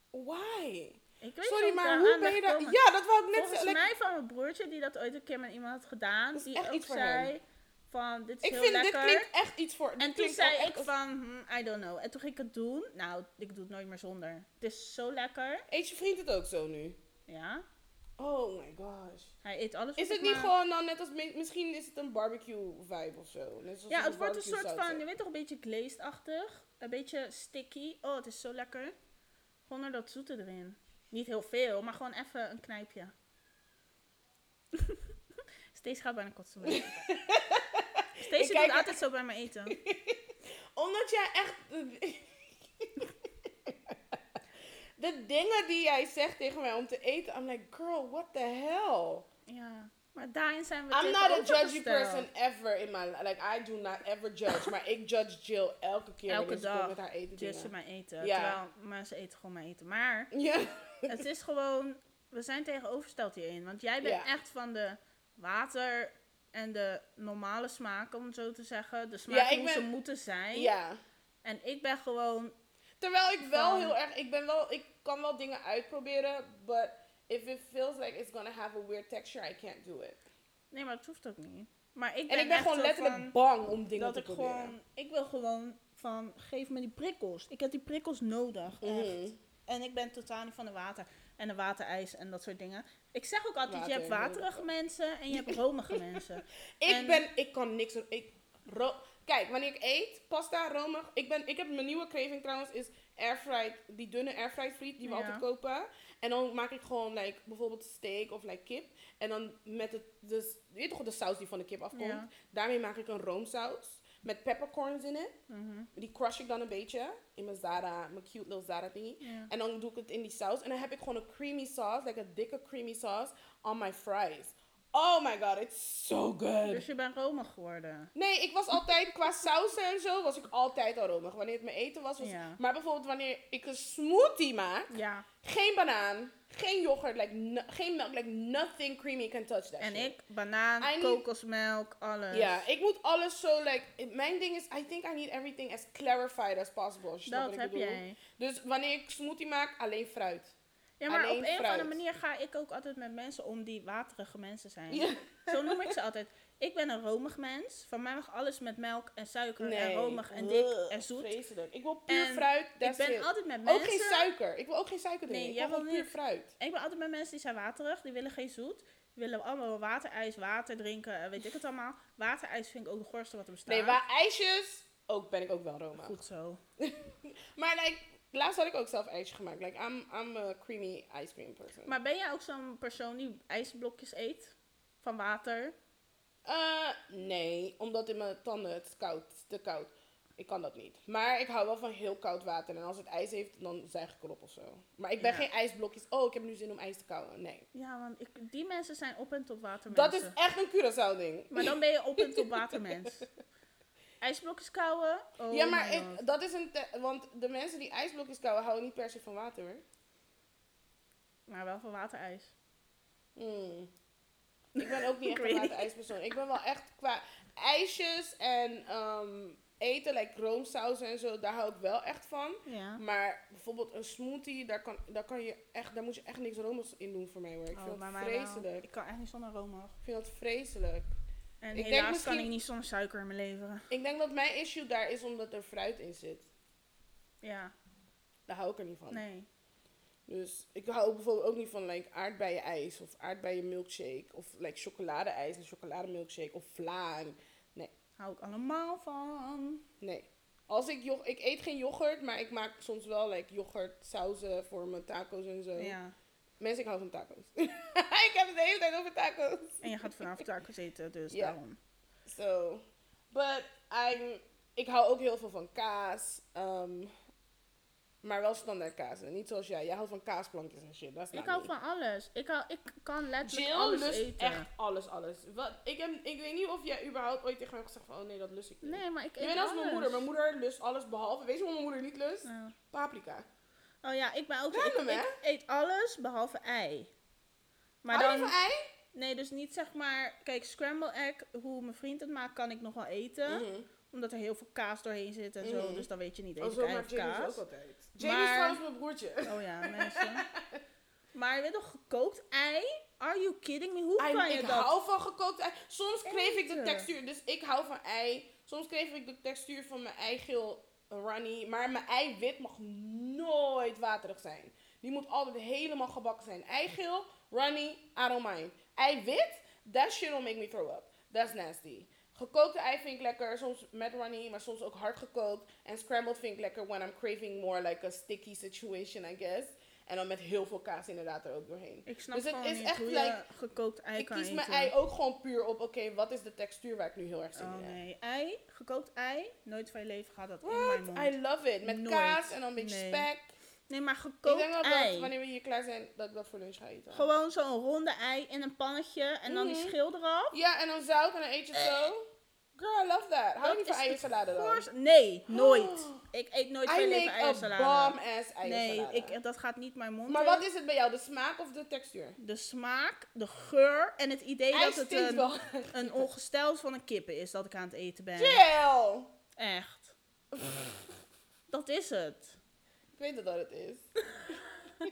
Why? Ik weet Sorry, niet maar hoe, ben je daar daar... Ja, dat wou ik net Volgens mij van mijn broertje, die dat ooit een keer met iemand had gedaan, Dat is die echt ook iets voor zei van, dit is Ik heel vind, lekker. dit klinkt echt iets voor... dit en toen klinkt zei ik als- van, hm, I don't know. En toen ging ik het doen. Nou, ik doe het nooit meer zonder. Het is zo lekker. Eet je vriend het ook zo nu? Ja. Oh my gosh. Hij eet alles Is het niet gewoon dan net als... mi- Misschien is het een barbecue vibe of zo. Net zoals Ja, het wordt een soort van, je weet toch, een beetje glazed-achtig. Een beetje sticky. Oh, het is zo lekker. Gewoon er dat zoete erin. Niet heel veel, maar gewoon even een knijpje. Steeds gaat bijna kotsen. Steeds doet altijd zo bij me eten. Omdat jij echt. De dingen die jij zegt tegen mij om te eten, I'm like, girl, what the hell? Ja, maar daarin zijn we I'm not a judgy person ever in my life. Like, I do not ever judge. maar ik judge Jill elke keer Elke wanneer ze komt dag met haar eten Just dingen. mijn eten. Ja. Terwijl mensen eten gewoon mijn eten. Maar Ja. het is gewoon, we zijn tegenovergesteld hierin. Want jij bent Ja. echt van de water en de normale smaken, om het zo te zeggen. De smaken ik hoe ben- ze moeten zijn. ja. En ik ben gewoon, Terwijl ik wel heel erg, ik ben wel, ik kan wel dingen uitproberen, but if it feels like it's gonna have a weird texture, I can't do it. nee, maar het hoeft ook niet. Maar ik ben, En ik ben echt gewoon zo letterlijk bang om dingen dat te ik proberen. gewoon, ik wil gewoon van, geef me die prikkels. Ik heb die prikkels nodig, echt. Mhm. En ik ben totaal niet van de water. En de waterijs en dat soort dingen. Ik zeg ook altijd, je hebt waterige mensen en je hebt romige mensen. Ik En- ben, ik kan niks. Ik, ro Kijk, wanneer ik eet, pasta, romig. Ik, ben, ik heb mijn nieuwe craving trouwens, is airfried, die dunne airfried friet die we Ja. altijd kopen. En dan maak ik gewoon like, bijvoorbeeld steak of like, kip. En dan met het, dus, je weet toch de saus die van de kip afkomt? Ja. Daarmee maak ik een roomsaus met peppercorns in het. Mhm. Die crush ik dan een beetje in mijn Zara, mijn cute little Zara thingy. Ja. En dan doe ik het in die saus. En dan heb ik gewoon een creamy sauce, like een dikke creamy sauce, on my fries. Oh my god, it's so good. Dus je bent romig geworden. Nee, ik was altijd, qua sausen en zo, was ik altijd al romig. Wanneer het mijn eten was, was Ja. Maar bijvoorbeeld wanneer ik een smoothie maak, Ja. geen banaan, geen yoghurt, like no- geen melk, like nothing creamy can touch that En shit. ik, banaan, I kokosmelk, alles. Ja, ik moet alles zo, like, mijn ding is, I think I need everything as clarified as possible. als je snapt Dat heb bedoel. jij. Dus wanneer ik smoothie maak, alleen fruit. Ja, maar Alleen op een of andere manier ga ik ook altijd met mensen om die waterige mensen zijn. Ja. Zo noem ik ze altijd. Ik ben een romig mens. Van mij mag alles met melk en suiker en romig en dik en zoet. Vreselijk. Ik wil puur En fruit, Ik ben altijd met Ook mensen. geen suiker. Ik wil ook geen suiker erin. Nee, ik wil gewoon puur fruit. Ik ben altijd met mensen die zijn waterig. Die willen geen zoet. Die willen allemaal waterijs, water drinken, en weet ik het allemaal. Waterijs vind ik ook de gorste wat er bestaat. Nee, waar ijsjes, ook ben ik ook wel Roma. Goed zo. Maar like, laatst had ik ook zelf ijsje gemaakt. Like, I'm, I'm a creamy ice cream person. Maar ben jij ook zo'n persoon die ijsblokjes eet? Van water? Eh, nee, omdat in mijn tanden het is koud, te koud. Ik kan dat niet. Maar ik hou wel van heel koud water. En als het ijs heeft, dan zuig ik erop of zo. Maar ik ben Ja. geen ijsblokjes. Oh, ik heb nu zin om ijs te kauwen. Nee. Ja, want ik, die mensen zijn op en top watermensen. Dat is echt een Curaçao ding. Maar dan ben je op en top watermens. Ijsblokjes kauwen? Oh ja, maar ik, dat is een... want de mensen die ijsblokjes kauwen, houden niet per se van water hoor. Maar wel van waterijs. Hmm. Ik ben ook niet echt een waterijspersoon. Ik ben wel echt qua ijsjes en ehm, eten, like roomsaus en zo, daar hou ik wel echt van. Ja. Maar bijvoorbeeld een smoothie, daar, kan, daar, kan je echt, daar moet je echt niks romers in doen voor mij hoor. Ik Oh, vind dat wel. vreselijk. Ik kan echt niet zonder romig. Ik vind dat vreselijk. En Ik denk helaas kan misschien- ik niet zonder suiker in mijn leven. Ik denk dat mijn issue daar is omdat er fruit in zit. Ja, Daar hou ik er niet van. nee. Dus ik hou ook bijvoorbeeld ook niet van like, aardbeien ijs of aardbeien milkshake of like chocolade ijs en chocolade milkshake of vla. en- Hou ik allemaal van. Nee. Als ik, ik eet geen yoghurt, maar ik maak soms wel like, yoghurt sauzen voor mijn tacos en zo. Ja. Mensen, ik hou van tacos. ik heb het de hele tijd over tacos. En je gaat vanavond tacos eten, dus daarom. So, but I'm, ik hou ook heel veel van kaas. ehm, maar wel standaard kaas. En niet zoals jij. Jij houdt van kaasplankjes en shit. Dat is Ik hou me. van alles. Ik, hou, ik kan letterlijk Jill alles lust eten. echt alles, alles. Wat, ik, heb, ik weet niet of jij überhaupt ooit tegen mij hebt gezegd van, oh nee, dat lust ik niet. Nee, maar ik je eet als mijn moeder. Mijn moeder lust alles behalve. Weet je wat mijn moeder niet lust? Ja. Paprika. Oh ja, ik ben ook zo. Ik, hè? ik eet alles behalve ei. Maar Hou je dan... van ei? Nee, dus niet zeg maar... Kijk, scramble egg, hoe mijn vriend het maakt, kan ik nog wel eten. Mhm. Omdat er heel veel kaas doorheen zit en zo. Mhm. Dus dan weet je niet Oh, eens zo ei maakt of Jamie kaas. ook altijd. Jamie is Maar- trouwens mijn broertje. Oh ja, mensen. maar je weet toch, gekookt ei? Are you kidding me? Hoe kan je ik dat? hou van gekookt ei. Soms kreeg ik de Eten. textuur. Dus ik hou van ei. Soms kreeg ik de textuur van mijn eigeel runny. Maar mijn eiwit mag nooit waterig zijn. Die moet altijd helemaal gebakken zijn. Eigeel, runny, I don't mind. Eiwit, that shit will make me throw up. That's nasty. Gekookte ei vind ik lekker, soms met runny, maar soms ook hard gekookt. En scrambled vind ik lekker when I'm craving more like a sticky situation, I guess. En dan met heel veel kaas inderdaad er ook doorheen. Ik snap Dus het is echt like- gekookt ei Ik kan kies mijn ei ook gewoon puur op, oké, wat is de textuur waar ik nu heel erg zin Oh in heb. nee, ei, gekookt ei, nooit van je leven gaat dat in mijn What? mond. I love it. Met Nooit. kaas en dan een beetje Nee. spek. Nee, maar Ik gekookt denk wel ei. dat wanneer we hier klaar zijn, dat ik dat voor lunch ga eten. Gewoon zo'n ronde ei in een pannetje en dan die Mhm. schil eraf. Ja, en dan zout en dan eet je het zo. Girl, I love that. Hou je niet van eiersalade dan? Nee, nooit. Ik eet nooit van I je leven make a eiersalade. Nee, eiersalade. ik, dat gaat niet mijn mond Maar in. wat is het bij jou? De smaak of de textuur? De smaak, de geur en het idee dat het een, een ongestel van een kippen is dat ik aan het eten ben. Jill! Echt. dat is het. Ik weet dat dat het is.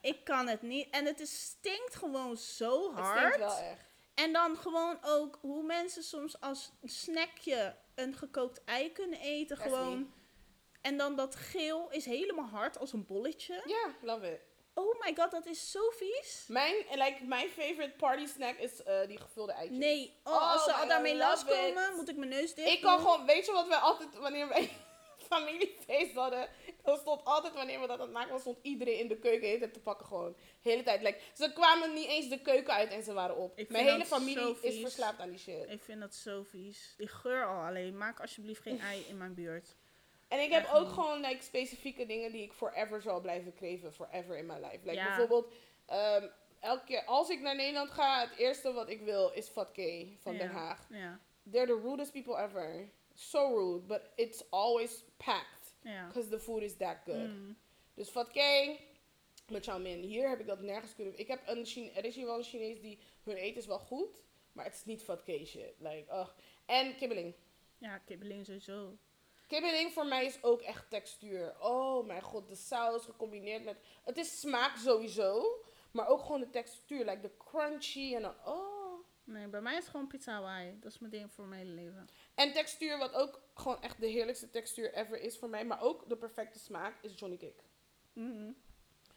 Ik kan het niet. En het is, stinkt gewoon zo Het hard. stinkt wel echt. En dan gewoon ook hoe mensen soms als snackje een gekookt ei kunnen eten. Echt Gewoon. niet. En dan dat geel is helemaal hard als een bolletje. Ja, love it. Oh my god, dat is zo vies. Mijn, like, mijn favorite party snack is eh, die gevulde eitjes. Nee, oh, Oh als ze my al daarmee love loskomen, it. moet ik mijn neus dicht Ik kan doen. gewoon, weet je wat wij altijd, wanneer wij familiefeest hadden, dan stond altijd, wanneer we dat aan het maken was, stond iedereen in de keuken tijd te pakken gewoon. De hele tijd. Like, ze kwamen niet eens de keuken uit en ze waren op. Ik Mijn hele familie is verslaafd aan die shit. Ik vind dat zo vies. Die geur al alleen. Maak alsjeblieft geen ei in mijn buurt. En ik heb Echt ook niet. gewoon like, specifieke dingen die ik forever zal blijven kreven. Forever in my life. Like, Ja. Bijvoorbeeld, ehm, elke keer als ik naar Nederland ga, het eerste wat ik wil is Fatke van Ja. Den Haag. Ja, They're the rudest people ever. So rude, but it's always packed. ja. Because the food is that good. Mm. Dus Fatke, met chow mein. Hier heb ik dat nergens kunnen. Ik heb een Chine er is hier wel een Chinees die hun eten is wel goed, maar het is niet Fatke shit. Like, ugh. En kibbeling. Ja, kibbeling sowieso. Kibbeling voor mij is ook echt textuur. Oh mijn god, de saus gecombineerd met. Het is smaak sowieso, maar ook gewoon de textuur. Like de crunchy en dan. Oh. Nee, bij mij is het gewoon pizza Hawaii. Dat is mijn ding voor mijn hele leven. En textuur, wat ook gewoon echt de heerlijkste textuur ever is voor mij, maar ook de perfecte smaak, is Johnny Cake. Mhm.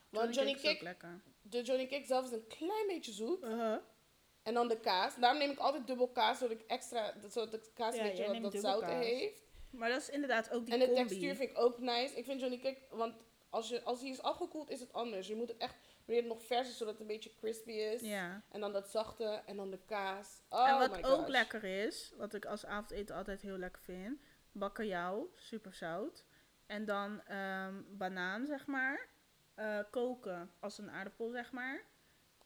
Want Johnny Cake is ook Cake, lekker. de Johnny Cake zelf is een klein beetje zoet. Uh-huh. En dan de kaas. Daarom neem ik altijd dubbel kaas, zodat ik extra, zodat de kaas Ja, een beetje jij wat, wat kaas. heeft. Maar dat is inderdaad ook die En de combi. textuur vind ik ook nice. Ik vind Johnny Cake, want als, je, als hij is afgekoeld is het anders. Je moet het echt, wanneer het nog vers is, zodat het een beetje crispy is. Ja. En dan dat zachte en dan de kaas. Oh en wat my ook gosh. lekker is, wat ik als avondeten altijd heel lekker vind, bakkerjauw, super zout. En dan ehm, banaan, zeg maar. Eh, koken als een aardappel, zeg maar.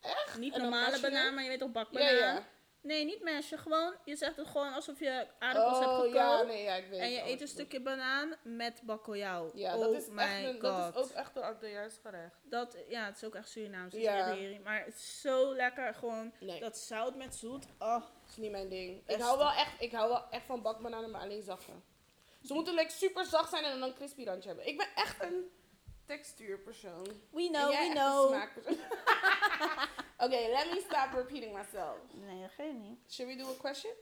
Echt? Niet normale banaan, maar je weet toch Ja, bakbanaan. ja. Nee, niet mesje. Gewoon, je zegt het gewoon alsof je aardappels hebt gekookt. Oh, ja, nee, ja, ik weet en je eet een je stukje banaan met bakkeljauw. Ja, oh dat is, my echt een, dat is ook echt een oudejaarsgerecht. Dat, ja, het is ook echt Surinaams. Ja. Maar het is zo lekker. Gewoon Nee, dat zout met zoet. Oh, dat is niet mijn ding. Ik hou, wel echt, ik hou wel echt van bakbananen, maar alleen zachte. Ze moeten like, super zacht zijn en dan een crispy randje hebben. Ik ben echt een textuurpersoon. we know, we know. een smaakpersoon. Oké, let me stop repeating myself. Nee, dat geeft niet. Should we do a question?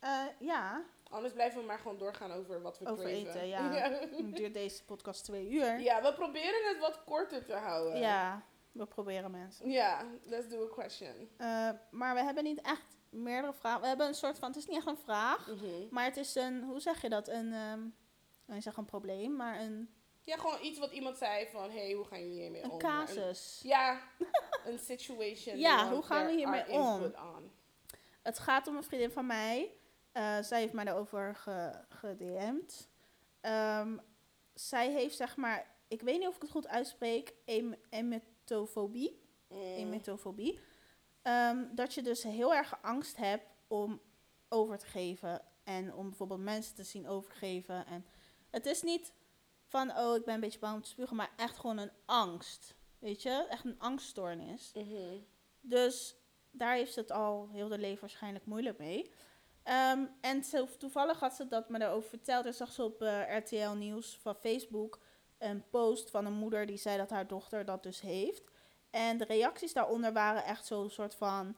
Eh, ja, Anders blijven we maar gewoon doorgaan over wat we Over craven. eten, ja. duurt deze podcast twee uur. ja, we proberen het wat korter te houden. Ja, we proberen mensen. Ja, let's do a question. Eh, maar we hebben niet echt meerdere vragen. We hebben een soort van, het is niet echt een vraag. Mhm. Maar het is een, hoe zeg je dat? Een, ehm ik zeg een probleem, maar een, Ja, gewoon iets wat iemand zei van, hey, hoe gaan jullie hiermee om? een casus. Ja, een situation. Ja, hoe gaan we hiermee om? Het gaat om een vriendin van mij. Eh, zij heeft mij daarover ge- gedM'd. Ehm, zij heeft zeg maar, ik weet niet of ik het goed uitspreek, em- emetofobie. Mm. Emetofobie. Ehm, dat je dus heel erg angst hebt om over te geven. En om bijvoorbeeld mensen te zien overgeven. En het is niet van, oh, ik ben een beetje bang om te spugen. Maar echt gewoon een angst. Weet je? Echt een angststoornis. Mhm. Dus daar heeft ze het al heel de leven waarschijnlijk moeilijk mee. Ehm, en toevallig had ze dat me daarover verteld. En zag ze op eh, RTL Nieuws van Facebook een post van een moeder die zei dat haar dochter dat dus heeft. En de reacties daaronder waren echt zo'n soort van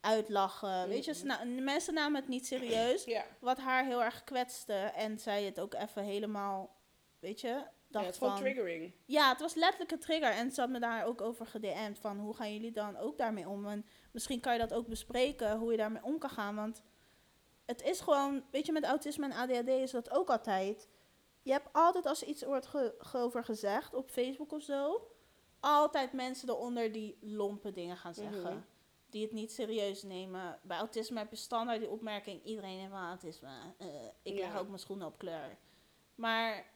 uitlachen. Weet je, na- mensen namen het niet serieus. Wat haar heel erg kwetste. En zij het ook even helemaal, weet je, ja dacht het is gewoon van... triggering. Ja, het was letterlijk een trigger. En ze had me daar ook over gedM'd van hoe gaan jullie dan ook daarmee om? En misschien kan je dat ook bespreken, hoe je daarmee om kan gaan. Want het is gewoon, weet je, met autisme en ADHD is dat ook altijd. Je hebt altijd, als er iets wordt ge- ge- over gezegd op Facebook of zo, altijd mensen eronder die lompe dingen gaan zeggen. Mhm. Die het niet serieus nemen. Bij autisme heb je standaard die opmerking, iedereen heeft wel autisme. Eh, ik leg Ja. ook mijn schoenen op kleur. Maar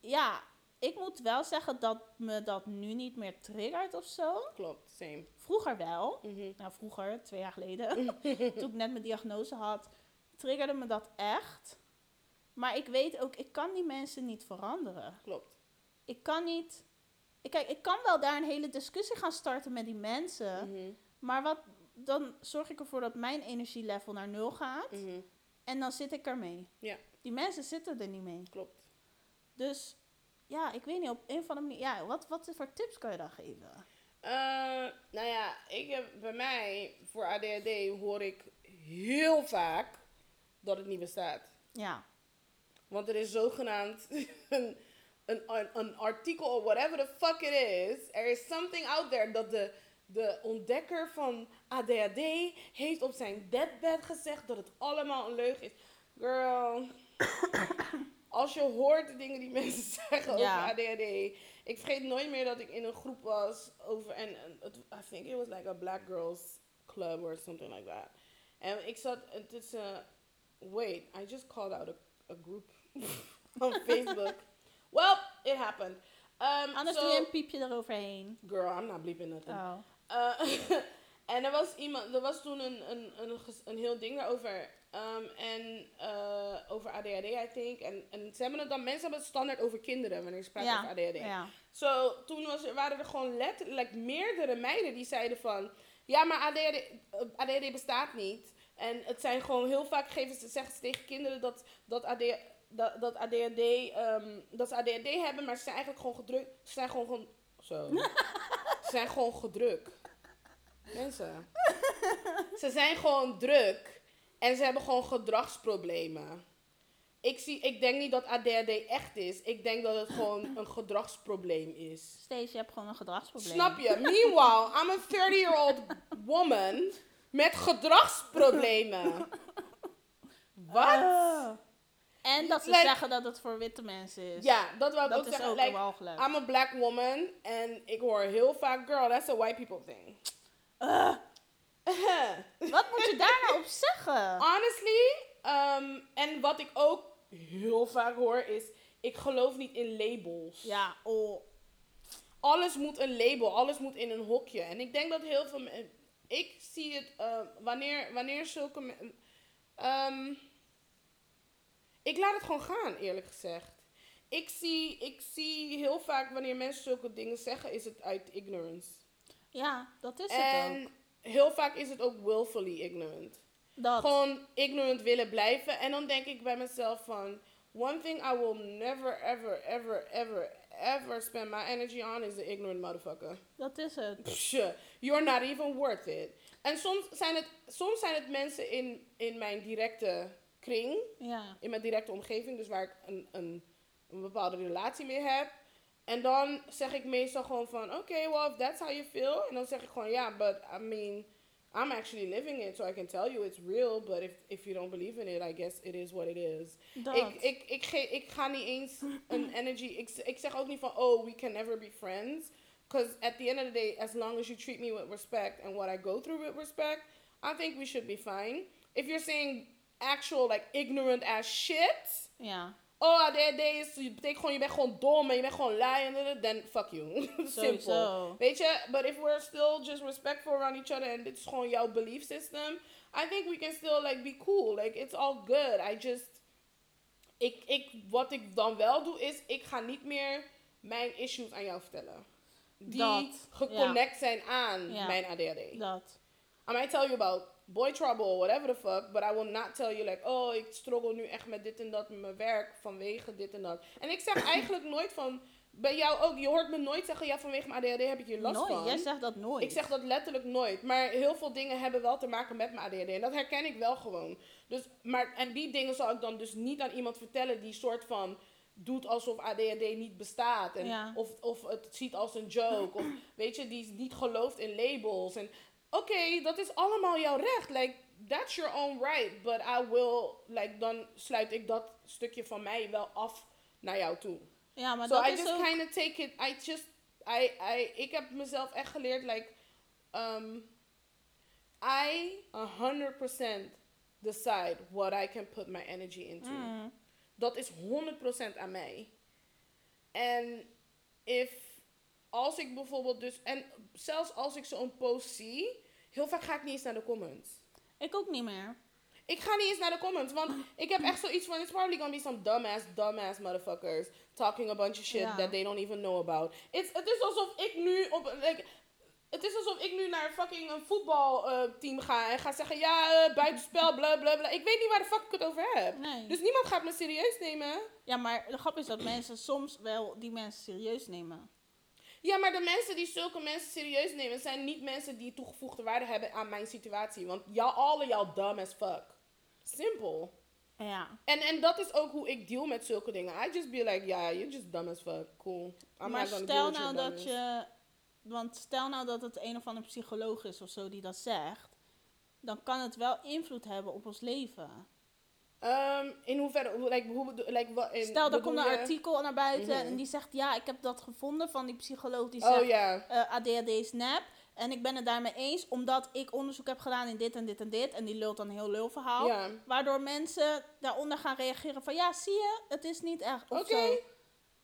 ja, ik moet wel zeggen dat me dat nu niet meer triggert of zo. Klopt, same. Vroeger wel. Mhm. Nou, vroeger, twee jaar geleden. toen ik net mijn diagnose had, triggerde me dat echt. Maar ik weet ook, ik kan die mensen niet veranderen. Klopt. Ik kan niet... Ik, kijk, ik kan wel daar een hele discussie gaan starten met die mensen. Mhm. Maar wat, dan zorg ik ervoor dat mijn energielevel naar nul gaat. Mhm. En dan zit ik ermee. Ja. Die mensen zitten er niet mee. Klopt. Dus ja, ik weet niet, op een of andere manier... Ja, wat, wat voor tips kan je dan geven? Eh, nou ja, ik heb, bij mij voor ADHD hoor ik heel vaak dat het niet bestaat. Ja, Want er is zogenaamd een, een, een, een artikel of whatever the fuck it is. Er is something out there dat de, de ontdekker van ADHD heeft op zijn deathbed gezegd dat het allemaal een leugen is. Girl, als je hoort de dingen die mensen zeggen Ja. over ADHD. Ik vergeet nooit meer dat ik in een groep was over, en, I think it was like a black girls club or something like that. En ik zat tussen, wait, I just called out a, a group on Facebook. well, it happened. Um, anders so- doe je een piepje eroverheen. Girl, I'm not bleeping nothing. Oh. Uh, en er was iemand, er was toen een, een, een, een heel ding daarover. Um, en uh, over ADHD, I think. En, en ze hebben het dan, mensen hebben het standaard over kinderen wanneer ze praten Ja, over ADHD. Ja. Zo, toen was er, waren er gewoon letterlijk meerdere meiden die zeiden van... Ja, maar ADHD, eh, ADHD bestaat niet. En het zijn gewoon heel vaak geven ze, zeggen ze tegen kinderen dat, dat, AD, dat, dat, ADHD, ehm, dat ze ADHD hebben, maar ze zijn eigenlijk gewoon gedrukt. Ze zijn gewoon, gewoon zo. ze zijn gewoon gedrukt. Mensen. ze zijn gewoon druk. En ze hebben gewoon gedragsproblemen. Ik, zie, ik denk niet dat ADHD echt is. Ik denk dat het gewoon een gedragsprobleem is. Steeds, je hebt gewoon een gedragsprobleem. Snap je? Meanwhile, I'm a 30-year-old woman met gedragsproblemen. Wat? Oh. En dat ze Like- zeggen dat het voor witte mensen is. Ja, dat wil ik ook is zeggen. ook Like. I'm a black woman en ik hoor heel vaak, girl, that's a white people thing. Ugh, wat moet je daar nou op zeggen? Honestly, um, en wat ik ook heel vaak hoor is, ik geloof niet in labels. Ja, oh. Alles moet een label, alles moet in een hokje. En ik denk dat heel veel, me- ik zie het uh, wanneer, wanneer zulke. ehm, ik laat het gewoon gaan, eerlijk gezegd. Ik zie, ik zie heel vaak wanneer mensen zulke dingen zeggen, is het uit ignorance. Ja, dat is het En ook. heel vaak is het ook willfully ignorant. Dat. Gewoon ignorant willen blijven. En dan denk ik bij mezelf van... One thing I will never, ever, ever, ever, ever spend my energy on is the ignorant motherfucker. Dat is het. Psh, you're not even worth it. En soms zijn het, soms zijn het mensen in, in mijn directe kring, Ja. in mijn directe omgeving, dus waar ik een, een, een bepaalde relatie mee heb. En dan zeg ik meestal gewoon van, oké, well, if that's how you feel. En dan zeg ik gewoon, ja, but I mean, I'm actually living it, so I can tell you it's real. But if, if you don't believe in it, I guess it is what it is. Dat. Ik, ik, ik, ge- ik ga niet eens een energy. Ik, ik zeg ook niet van, oh, we can never be friends. Because at the end of the day, as long as you treat me with respect and what I go through with respect, I think we should be fine. If you're saying actual, like, ignorant ass shit. ja. Oh, dat is, je betekent gewoon, je bent gewoon dom en je bent gewoon lui en then fuck you. Simple. Sowieso. Weet je, but if we're still just respectful around each other and dit is gewoon jouw belief system, I think we can still like be cool. Like it's all good. I just, ik, ik, wat ik dan wel doe is, ik ga niet meer mijn issues aan jou vertellen. Die Dat, geconnect zijn aan mijn ADHD. Dat. I might tell you about boy trouble, whatever the fuck, but I will not tell you like, oh, ik struggle nu echt met dit en dat met mijn werk vanwege dit en dat. En ik zeg eigenlijk nooit van, bij jou ook, je hoort me nooit zeggen, ja, vanwege mijn ADHD heb ik hier last nooit. van. Jij zegt dat nooit. Ik zeg dat letterlijk nooit. Maar heel veel dingen hebben wel te maken met mijn ADHD. En dat herken ik wel gewoon. Dus, maar, en die dingen zal ik dan dus niet aan iemand vertellen die soort van doet alsof ADHD niet bestaat. En Ja. of, of het ziet als een joke. of weet je, die niet gelooft in labels. En oké, dat is allemaal jouw recht. Like, that's your own right. But I will, like, dan sluit ik dat stukje van mij wel af naar jou toe. ja, maar so dat I is just ook... kind of take it. I just, I, I, ik heb mezelf echt geleerd, like, um, I 100% decide what I can put my energy into. Mm. Dat is 100% aan mij. En if, als ik bijvoorbeeld dus, en zelfs als ik zo'n post zie, heel vaak ga ik niet eens naar de comments. Ik ook niet meer. Ik ga niet eens naar de comments, want ik heb echt zoiets van, it's probably gonna be some dumbass, dumbass motherfuckers talking a bunch of shit Ja. that they don't even know about. It's, het is alsof ik nu op, like, het is alsof ik nu naar fucking een voetbalteam ga en ga zeggen, ja, eh, buitenspel, bla bla bla. Ik weet niet waar de fuck ik het over heb. Nee. Dus niemand gaat me serieus nemen. Ja, maar de grap is dat mensen soms wel die mensen serieus nemen. Ja, maar de mensen die zulke mensen serieus nemen, zijn niet mensen die toegevoegde waarde hebben aan mijn situatie. Want y'all, all of y'all dumb as fuck. Simpel. Ja. En, en dat is ook hoe ik deal met zulke dingen. I just be like, yeah, you're just dumb as fuck. Cool. I'm maar stel nou dat je... Want stel nou dat het een of andere psycholoog is of zo die dat zegt. Dan kan het wel invloed hebben op ons leven. Ehm, in hoeverre, hoe- like, hoe like, wat, in, Stel, er komt een je- artikel naar buiten Mhm. en die zegt... Ja, ik heb dat gevonden van die psycholoog die zegt... Oh eh, ADHD is nep. En ik ben het daarmee eens, omdat ik onderzoek heb gedaan in dit en dit en dit. En die lult dan een heel lul verhaal. Ja. Waardoor mensen daaronder gaan reageren van... Ja, zie je, het is niet echt. Oké.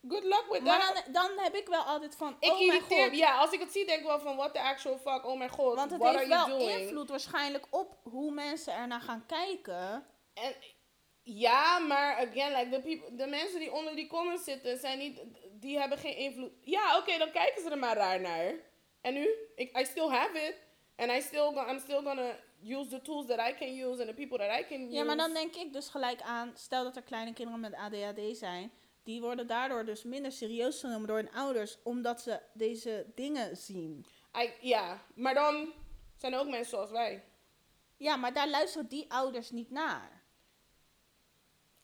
Good luck with Maar that. dan, dan heb ik wel altijd van... ik oh mijn god. Ja, als ik het zie, denk ik wel van, what the actual fuck, oh mijn god, Want het heeft wel doing? invloed waarschijnlijk op hoe mensen ernaar gaan kijken. En, ja, maar again, like, the people, de mensen die onder die comments zitten, zijn niet, die hebben geen invloed. Ja, oké, dan kijken ze er maar raar naar. En nu? Ik, I still have it. And I still, I'm still gonna use the tools that I can use and the people that I can use. Ja, maar dan denk ik dus gelijk aan... Stel dat er kleine kinderen met ADHD zijn... Die worden daardoor dus minder serieus genomen door hun ouders... omdat ze deze dingen zien. I, ja, maar dan zijn er ook mensen zoals wij. Ja, maar daar luisteren die ouders niet naar.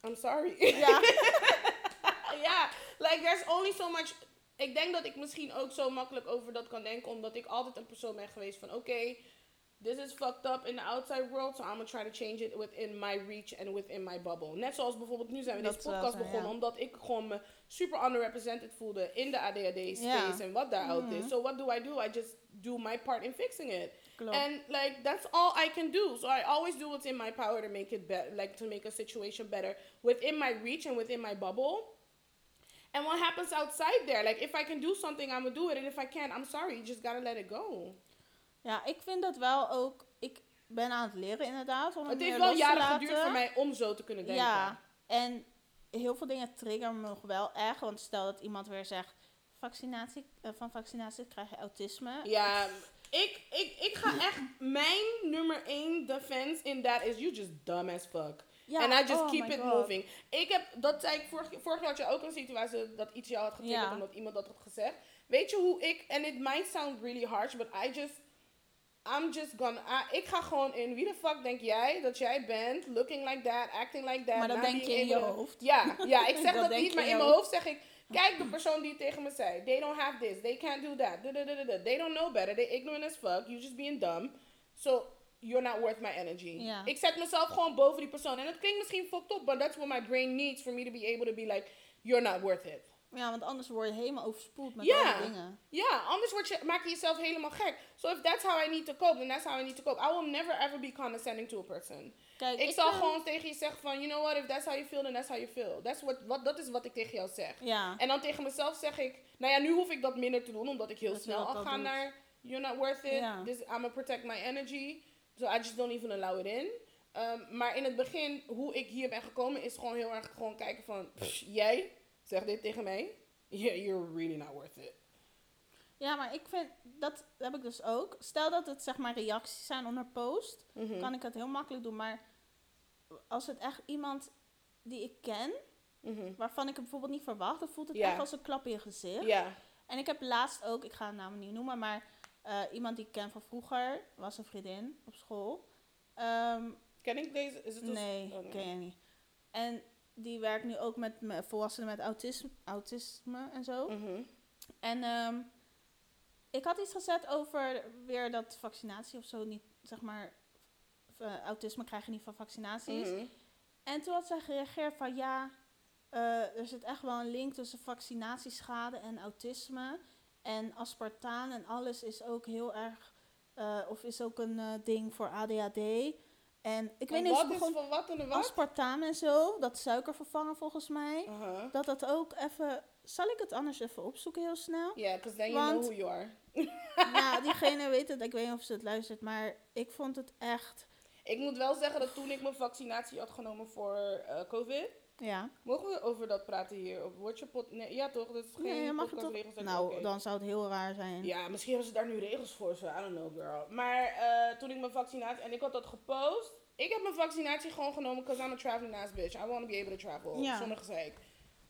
I'm sorry. Ja. ja, like there's only so much. Ik denk dat ik misschien ook zo makkelijk over dat kan denken, omdat ik altijd een persoon ben geweest van, oké, this is fucked up in the outside world, so I'm gonna try to change it within my reach and within my bubble. Net zoals bijvoorbeeld nu zijn we Dat deze podcast begonnen, ja. omdat ik gewoon me super underrepresented voelde in de ADHD space en wat daaruit Mhm. is. So what do I do? I just do my part in fixing it. Klopt. And like that's all I can do. So I always do what's in my power to make it better, like to make a situation better within my reach and within my bubble. And what happens outside there? Like if I can do something, I'm gonna do it, and if I can't, I'm sorry. You just gotta let it go. Ja, ik vind dat wel ook. Ik ben aan het leren inderdaad. Om het, Het heeft wel jaren geduurd voor mij om zo te kunnen denken. Ja, en heel veel dingen triggeren me nog wel erg. Want stel dat iemand weer zegt: vaccinatie, eh, van vaccinatie krijg je autisme. Ja, ik, ik, ik ga echt... Mijn nummer één defense in that is you just dumb as fuck. Ja, And I just oh keep it God. moving. Ik heb, dat zei ik vorig, vorig jaar had je ook een situatie dat iets jou had getriggerd Ja. omdat iemand dat had gezegd. Weet je hoe ik, and it might sound really harsh, but I just, I'm just gonna, I- ik ga gewoon in, wie de fuck denk jij dat jij bent, looking like that, acting like that. Maar dat denk je in je hoofd. Ja, ja, ik zeg Dat niet, maar in mijn hoofd zeg ik, kijk de persoon die tegen me zei. They don't have this, they can't do that, da, da, da, they don't know better, they're ignorant as fuck, You're just being dumb. So, you're not worth my energy. Ja. Ik zet mezelf gewoon boven die persoon. En het klinkt misschien fucked up, but that's what my brain needs for me to be able to be like, you're not worth it. Ja, want anders word je helemaal overspoeld met alle dingen. Ja, anders word je, maak je jezelf helemaal gek. So if that's how I need to cope, then that's how I need to cope. I will never ever be condescending to a person. Kijk, Ik, zal ben- gewoon tegen je zeggen van, you know what, if that's how you feel, then that's how you feel. That's what, wat, dat is wat ik tegen jou zeg. Ja. En dan tegen mezelf zeg ik, nou ja, nu hoef ik dat minder te doen, omdat ik heel Dat snel al ga naar, you're not worth it, Ja. this, I'm gonna protect my energy. So I just don't even allow it in. Um, maar in het begin, hoe ik hier ben gekomen, is gewoon heel erg gewoon kijken van, pff, jij zegt dit tegen mij, yeah, you're really not worth it. Ja, maar ik vind, dat heb ik dus ook. Stel dat het zeg maar reacties zijn onder post, Mhm. kan ik het heel makkelijk doen. Maar als het echt iemand die ik ken, Mhm. waarvan ik het bijvoorbeeld niet verwacht, dan voelt het echt als een klap in je gezicht. Ja. En ik heb laatst ook, ik ga het naam niet noemen, maar eh, iemand die ik ken van vroeger, was een vriendin op school. Ehm, Ken ik deze? Is het dus- nee, oh, ken je niet. En die werkt nu ook met me- volwassenen met autisme, autisme en zo. Mhm. En ehm, ik had iets gezet over weer dat vaccinatie of zo niet, zeg maar, eh, autisme krijg je niet van vaccinaties. Mhm. En toen had zij gereageerd van ja, eh, er zit echt wel een link tussen vaccinatieschade en autisme. En aspartaan en alles is ook heel erg, eh, of is ook een ding voor ADHD. En ik weet niet, ze wat is begon van wat en wat? aspartaam en zo, dat suikervervanger volgens mij. Uh-huh. Dat dat ook even, zal ik het anders even opzoeken heel snel? Yeah, because then you Want- know who you are. nou, diegene weet het, ik weet niet of ze het luistert, maar ik vond het echt, Ik moet wel zeggen dat toen ik mijn vaccinatie had genomen voor eh, COVID, ja. mogen we over dat praten hier? Of je pot? Nee, ja toch? Dat is geen Nee, mag het toch? ik. Nou, dan zou het heel raar zijn. Ja, misschien hebben ze daar nu regels voor, I don't know, girl. Maar eh, toen ik mijn vaccinatie, en ik had dat gepost. Ik heb mijn vaccinatie gewoon genomen, because I'm a traveling ass bitch. I want to be able to travel. Ja. Zonder gezeik.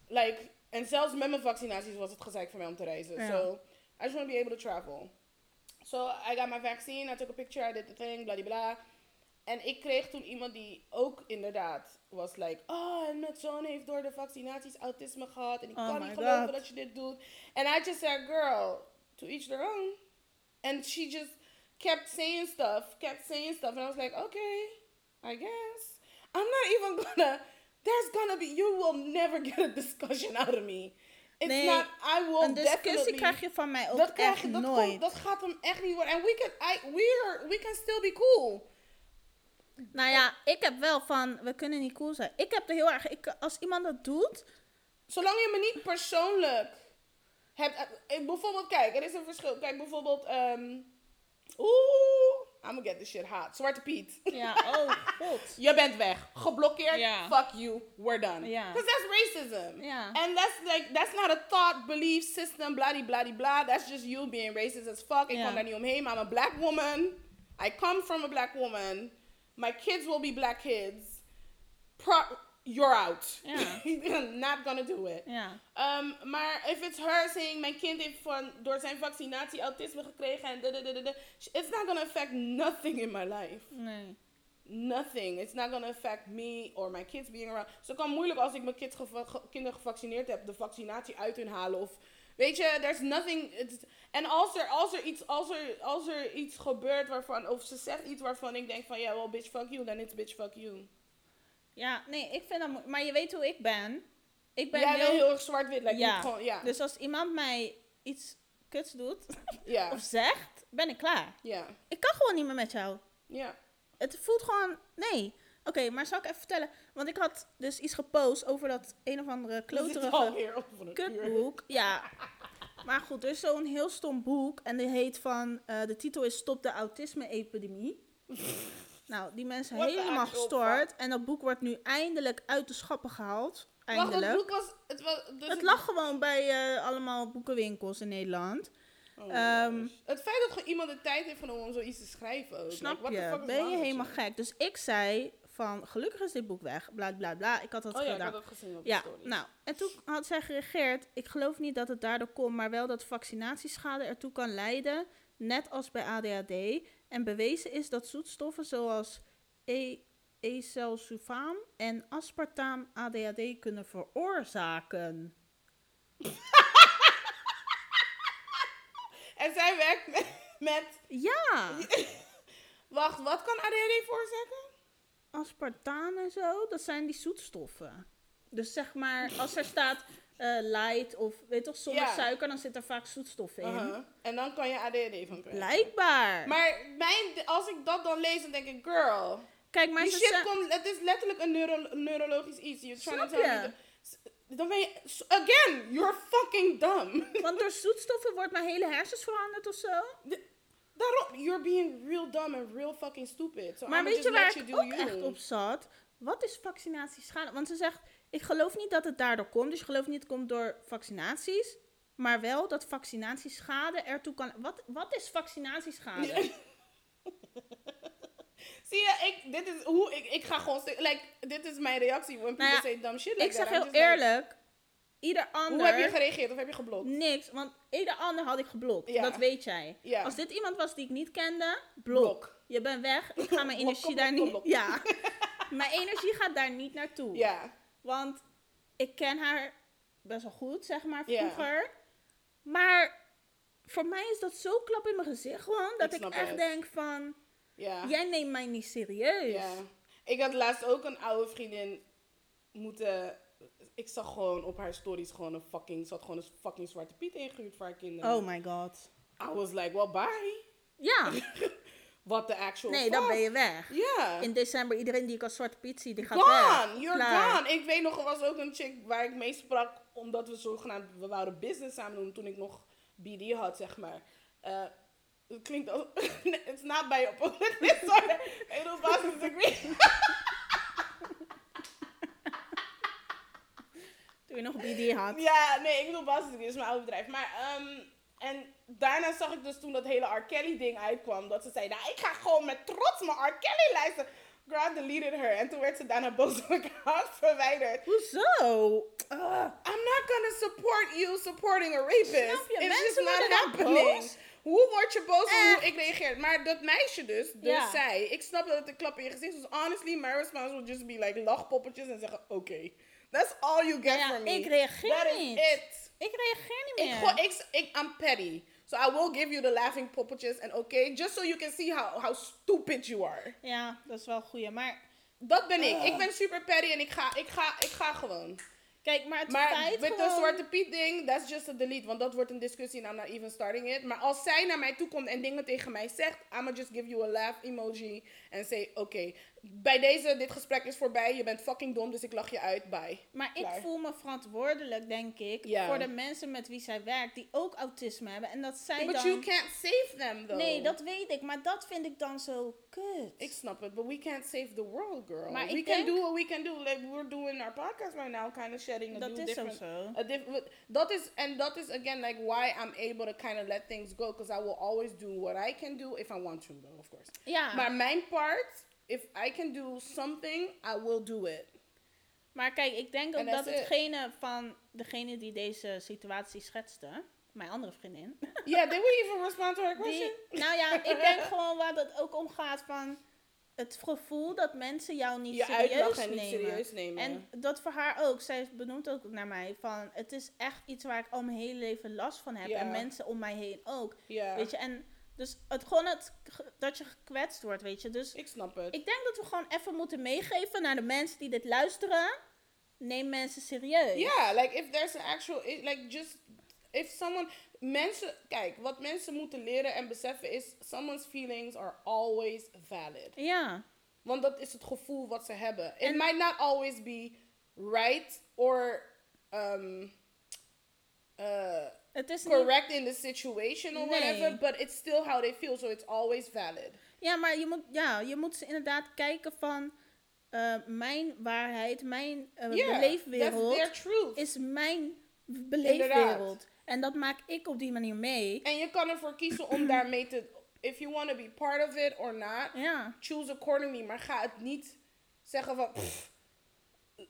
Like, en zelfs met mijn vaccinaties was het gezeik voor mij om te reizen. Ja. So, I just want to be able to travel. So, I got my vaccine, I took a picture, I did the thing, bladibla. En ik kreeg toen iemand die ook inderdaad was like, oh, en mijn zoon heeft door de vaccinaties autisme gehad. En ik Oh kan niet geloven God. dat je dit doet. En I just said, girl, to each their own. And she just kept saying stuff, kept saying stuff. And I was like, okay, I guess. I'm not even gonna, there's gonna be, you will never get a discussion out of me. It's Nee, not, I will Een discussie krijg je van mij ook dat krijg echt je, dat, nooit. komt- dat gaat hem echt niet worden. En we can, I, we, are, we can still be cool. Nou ja, ik heb wel van, we kunnen niet cool zijn. Ik heb er heel erg, ik, als iemand dat doet, Zolang je me niet persoonlijk hebt. eh, eh, bijvoorbeeld, kijk, er is een verschil. Kijk, bijvoorbeeld. ehm Oeh, I'm gonna get this shit hot. Zwarte Piet. ja, oh god. Je bent weg. Geblokkeerd. Fuck you. We're done. Ja. Because that's racism. Ja. And that's like, that's not a thought, belief system, bloody, bloody, blah. That's just you being racist as fuck. Ik kan daar niet omheen. I'm a black woman. I come from a black woman. My kids will be black kids. Pro- you're out. Ja. not gonna do it. Ja. Um, maar if it's her saying, mijn kind heeft van, door zijn vaccinatie autisme gekregen en da da da da da, it's not gonna affect nothing in my life. Nee. Nothing. It's not gonna affect me or my kids being around. Zo kan moeilijk als ik mijn kids geva- ge- kinderen gevaccineerd heb, de vaccinatie uit hun halen. Of, weet je, there's nothing. En als er, als, er iets, als, er, als er iets gebeurt waarvan, of ze zegt iets waarvan ik denk van, ja, well, bitch, fuck you, then it's bitch, fuck you. Ja, nee, ik vind dat Maar je weet hoe ik ben. Ik ben heel... heel erg zwart-wit. Like, Ja. ja. Gewoon, ja. Dus als iemand mij iets kuts doet, ja. of zegt, ben ik klaar. Ja. Ik kan gewoon niet meer met jou. Ja. Het voelt gewoon, nee. Oké, maar zal ik even vertellen? Want ik had dus iets gepost over dat een of andere kloterige kutboek. Ja. Maar goed, er is zo'n heel stom boek. En die heet van... eh, de titel is Stop de autisme-epidemie. nou, die mensen What helemaal gestoord. En dat boek wordt nu eindelijk uit de schappen gehaald. Eindelijk. het boek was... Het, was dus Het lag gewoon bij eh, allemaal boekenwinkels in Nederland. Oh Ehm, het feit dat gewoon iemand de tijd heeft genomen om zoiets te schrijven ook. Snap Like, je? Ben je helemaal gek. Dus ik zei van, gelukkig is dit boek weg. Bla bla bla. Ik had dat Oh ja, ik had dat gezien op Ja, de story. nou, en toen had zij gereageerd. Ik geloof niet dat het daardoor komt, maar wel dat vaccinatieschade ertoe kan leiden, net als bij ADHD. En bewezen is dat zoetstoffen zoals e ecelsulfaan en aspartaam ADHD kunnen veroorzaken. En zij werkt met... met Ja, wacht, wat kan ADHD veroorzaken? Aspartaam en zo, dat zijn die zoetstoffen. Dus zeg maar, als er staat eh, light of weet toch, zonder Ja. suiker, dan zit er vaak zoetstoffen in. En dan kan je ADHD van krijgen. Blijkbaar. Maar mijn, als ik dat dan lees, dan denk ik, girl... Kijk, maar die ze shit komt... Het is letterlijk een neuro, neurologisch iets. You're trying Snap je? Dan ben je... Again, you're fucking dumb. Want door zoetstoffen wordt mijn hele hersens veranderd of zo. Daarom, you're being real dumb and real fucking stupid. So maar weet je waar ik ook you. echt op zat? Wat is vaccinatieschade? Want ze zegt, ik geloof niet dat het daardoor komt. Dus je gelooft niet dat het komt door vaccinaties. Maar wel dat vaccinatieschade ertoe kan... Wat, wat is vaccinatieschade? Zie je, ik, dit is hoe ik, ik ga gewoon, like, dit is mijn reactie when people Nou ja, say dumb shit like ik zeg that. Heel eerlijk, ieder ander... hoe heb je gereageerd of heb je geblokt? Niks, want ieder ander had ik geblokt. Ja. Dat weet jij. Ja. Als dit iemand was die ik niet kende, blok. Blok. Je bent weg. Ik ga mijn energie blok, daar blok, niet... Ja. mijn energie gaat daar niet naartoe. Ja, Want ik ken haar best wel goed, zeg maar, Ja. vroeger. Maar voor mij is dat zo klap in mijn gezicht gewoon, dat Ik echt het. denk van, ja. jij neemt mij niet serieus. Ja. Ik had laatst ook een oude vriendin moeten... Ik zag gewoon op haar stories gewoon een fucking... Ze had gewoon een fucking Zwarte Piet ingehuurd voor haar kinderen. Oh my god. I was like, well, bye. Ja, What the actual nee, fuck? dan ben je weg. Ja. In december, iedereen die ik als zwarte piet zie, die gaat weg. Gone, you're Klaar. gone. Ik weet nog, er was ook een chick waar ik mee sprak, omdat we zogenaamd, we wouden business samen doen toen ik nog BD had, zeg maar. Eh, het klinkt als, it's not bij op, sorry, ik bedoel bachelor's degree. Je nog BD had. Ja, nee, ik bedoel dat is mijn oude bedrijf. Maar, ehm, en daarna zag ik dus toen dat hele R. Kelly ding uitkwam, dat ze zei, nou, ik ga gewoon met trots mijn R. Kelly. Girl, I deleted her. En toen werd ze daarna boos op mijn account verwijderd. Hoezo? Ugh. I'm not gonna support you supporting a rapist. Snap je? It's Mensen just not happening. boos. Hoe word je boos om hoe ik reageer? Maar dat meisje dus, dus zij, ik snap dat het een klap in je gezicht is. Dus honestly, my response would just be like lachpoppetjes en zeggen, oké. That's all you get Ja, from me. ik reageer That niet. is it. Ik reageer niet Ik, meer. gooi- ik, ik, I'm petty. So I will give you the laughing poppetjes and okay, just so you can see how, how stupid you are. Ja, dat is wel goeie. Maar Dat ben ik. Ik ben super petty en ik ga, ik ga, ik ga gewoon. kijk, maar het Maar feit met de gewoon... Zwarte Piet ding, that's just a delete. Want dat wordt een discussie en I'm not even starting it. Maar als zij naar mij toe komt en dingen tegen mij zegt, I'ma just give you a laugh emoji. En say, oké, bij deze, dit gesprek is voorbij. Je bent fucking dom, dus ik lach je uit. Bye. Maar ik voel me verantwoordelijk, denk ik, Ja. voor de mensen met wie zij werkt, die ook autisme hebben. En dat zij But dan... you can't save them, though. Nee, dat weet ik, maar dat vind ik dan zo kut. Ik snap het, but we can't save the world, girl. Maar we can do what we can do. Like we're doing our podcast right now, kind of shedding a Dat is different zo. dat is and that is again like why I'm able to kind of let things go because I will always do what I can do if I want to though of course. Ja, Maar mijn part, if I can do something, I will do it. maar kijk, ik denk ook dat that's it. hetgene van degene die deze situatie schetste, mijn andere vriendin, Yeah, did we even respond to her die, question? nou ja, ik denk gewoon waar het ook om gaat van het gevoel dat mensen jou niet Je serieus niet nemen. serieus nemen. En dat voor haar ook. Zij benoemt ook naar mij van het is echt iets waar ik al mijn hele leven last van heb. Ja. En mensen om mij heen ook. ja, Weet je, en dus het gewoon het, dat je gekwetst wordt, weet je. Dus ik snap het. ik denk dat we gewoon even moeten meegeven naar de mensen die dit luisteren. Neem mensen serieus. Ja, like if there's an actual, like just, if someone, mensen, kijk, wat mensen moeten leren en beseffen is, someone's feelings are always valid. Ja. Want dat is het gevoel wat ze hebben. It En- might not always be right or, um, uh, Het is niet, correct in the situation or Nee. whatever, but it's still how they feel, so it's always valid. ja, maar je moet, ja, je moet inderdaad kijken van eh, mijn waarheid, mijn Yeah, beleefwereld is mijn beleefwereld. En dat maak ik op die manier mee. En je kan ervoor kiezen om daarmee te, if you want to be part of it or not, Ja. choose accordingly. Maar ga het niet zeggen van pff,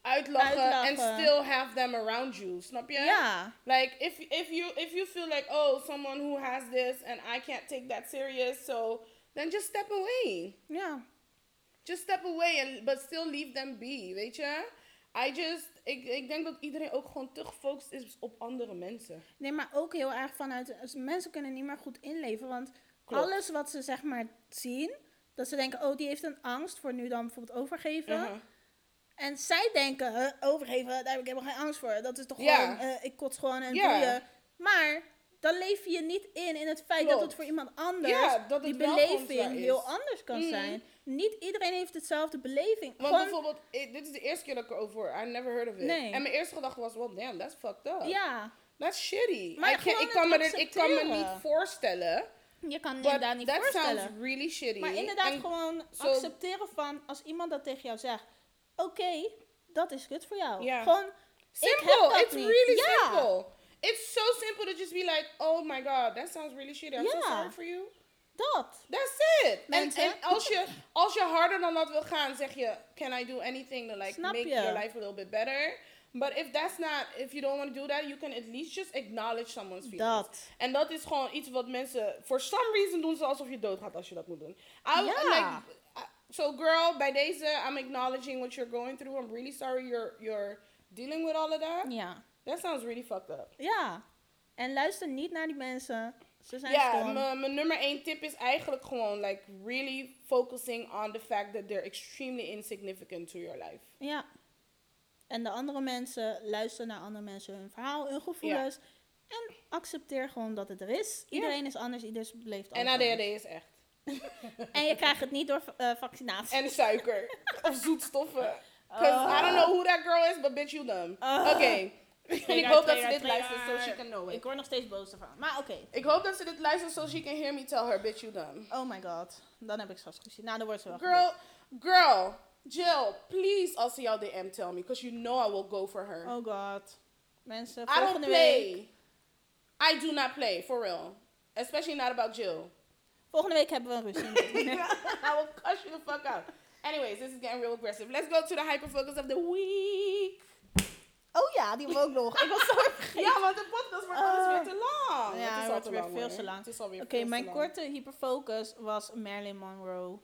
uitlachen Uitlachen. and still have them around you. Snap je? Ja. Like if if you if you feel like oh someone who has this and I can't take that serious, so then just step away. Ja. Just step away and but still leave them be, weet je? I just ik, ik denk dat iedereen ook gewoon te gefocust is op andere mensen. Nee, maar ook heel erg vanuit... Mensen kunnen niet meer goed inleven. Want Klopt. alles wat ze zeg maar zien... Dat ze denken, oh, die heeft een angst voor nu dan bijvoorbeeld overgeven. Uh-huh. En zij denken, "Huh, overgeven, daar heb ik helemaal geen angst voor. Dat is toch Ja. gewoon, eh, ik kots gewoon en Ja. boeien. Maar dan leef je niet in in het feit dat het voor iemand anders, Ja, dat die beleving heel anders kan Mhm. zijn. Niet iedereen heeft hetzelfde beleving. Want Gewoon- bijvoorbeeld, ik- dit is de eerste keer dat ik erover hoor. I never heard of it. Nee. En mijn eerste gedachte was, well damn, that's fucked up. ja, That's shitty. Maar ik, kan me ik kan me niet voorstellen. je kan je daar niet that voorstellen. sounds really shitty. Maar inderdaad gewoon accepteren van, als iemand dat tegen jou zegt, oké, dat is kut voor jou. Ja. Gewoon, Simple. It's niet. really simple. It's so simple to just be like, oh my god, that sounds really shitty. I'm so Ja. sorry for you. dat. That's it. En, Mensen. en als, je, als je harder dan dat wil gaan, zeg je, can I do anything to like Snap make je? your life a little bit better? But if that's not, if you don't want to do that, you can at least just acknowledge someone's feelings. Dat. En dat is gewoon iets wat mensen, for some reason doen ze alsof je doodgaat als je dat moet doen. I, Ja. like, so girl, bij deze, I'm acknowledging what you're going through. I'm really sorry you're, you're dealing with all of that. Ja. That sounds really fucked up. Ja. En luister niet naar die mensen. Ze zijn Ja, stom. mijn mijn nummer één tip is eigenlijk gewoon like really focusing on the fact that they're extremely insignificant to your life. Ja. En de andere mensen, luister naar andere mensen, hun verhaal, hun gevoelens. En accepteer gewoon dat het er is. Iedereen is anders, iedereen beleeft En anders. ADHD is echt. En je krijgt het niet door eh, vaccinatie. En suiker. of zoetstoffen. Because I don't know who that girl is, but bitch you dumb. Ah. Oké. En ik hoop dat ze dit luistert, so she can know Ik it. word nog steeds boos ervan. Maar oké. Ik hoop dat ze dit luistert, so she can hear me tell her, bitch you dumb. Oh my god. Dan heb ik straks gezien. Nou, dan wordt ze wel Girl, girl, Jill, please als ze jouw DM tell me, because you know I will go for her. Oh god. Mensen, I don't play. week. I do not play, for real. Especially not about Jill. Volgende week hebben we een ruzie. I will cuss you the fuck out. Anyways, this is getting real aggressive. Let's go to the hyperfocus of the week. oh ja, die hebben we ook nog. Ik was zo vergeten. Ja, want de podcast wordt Ah. weer te lang. Ja, het is wordt weer veel te lang. Oké, mijn lang. korte hyperfocus was Marilyn Monroe.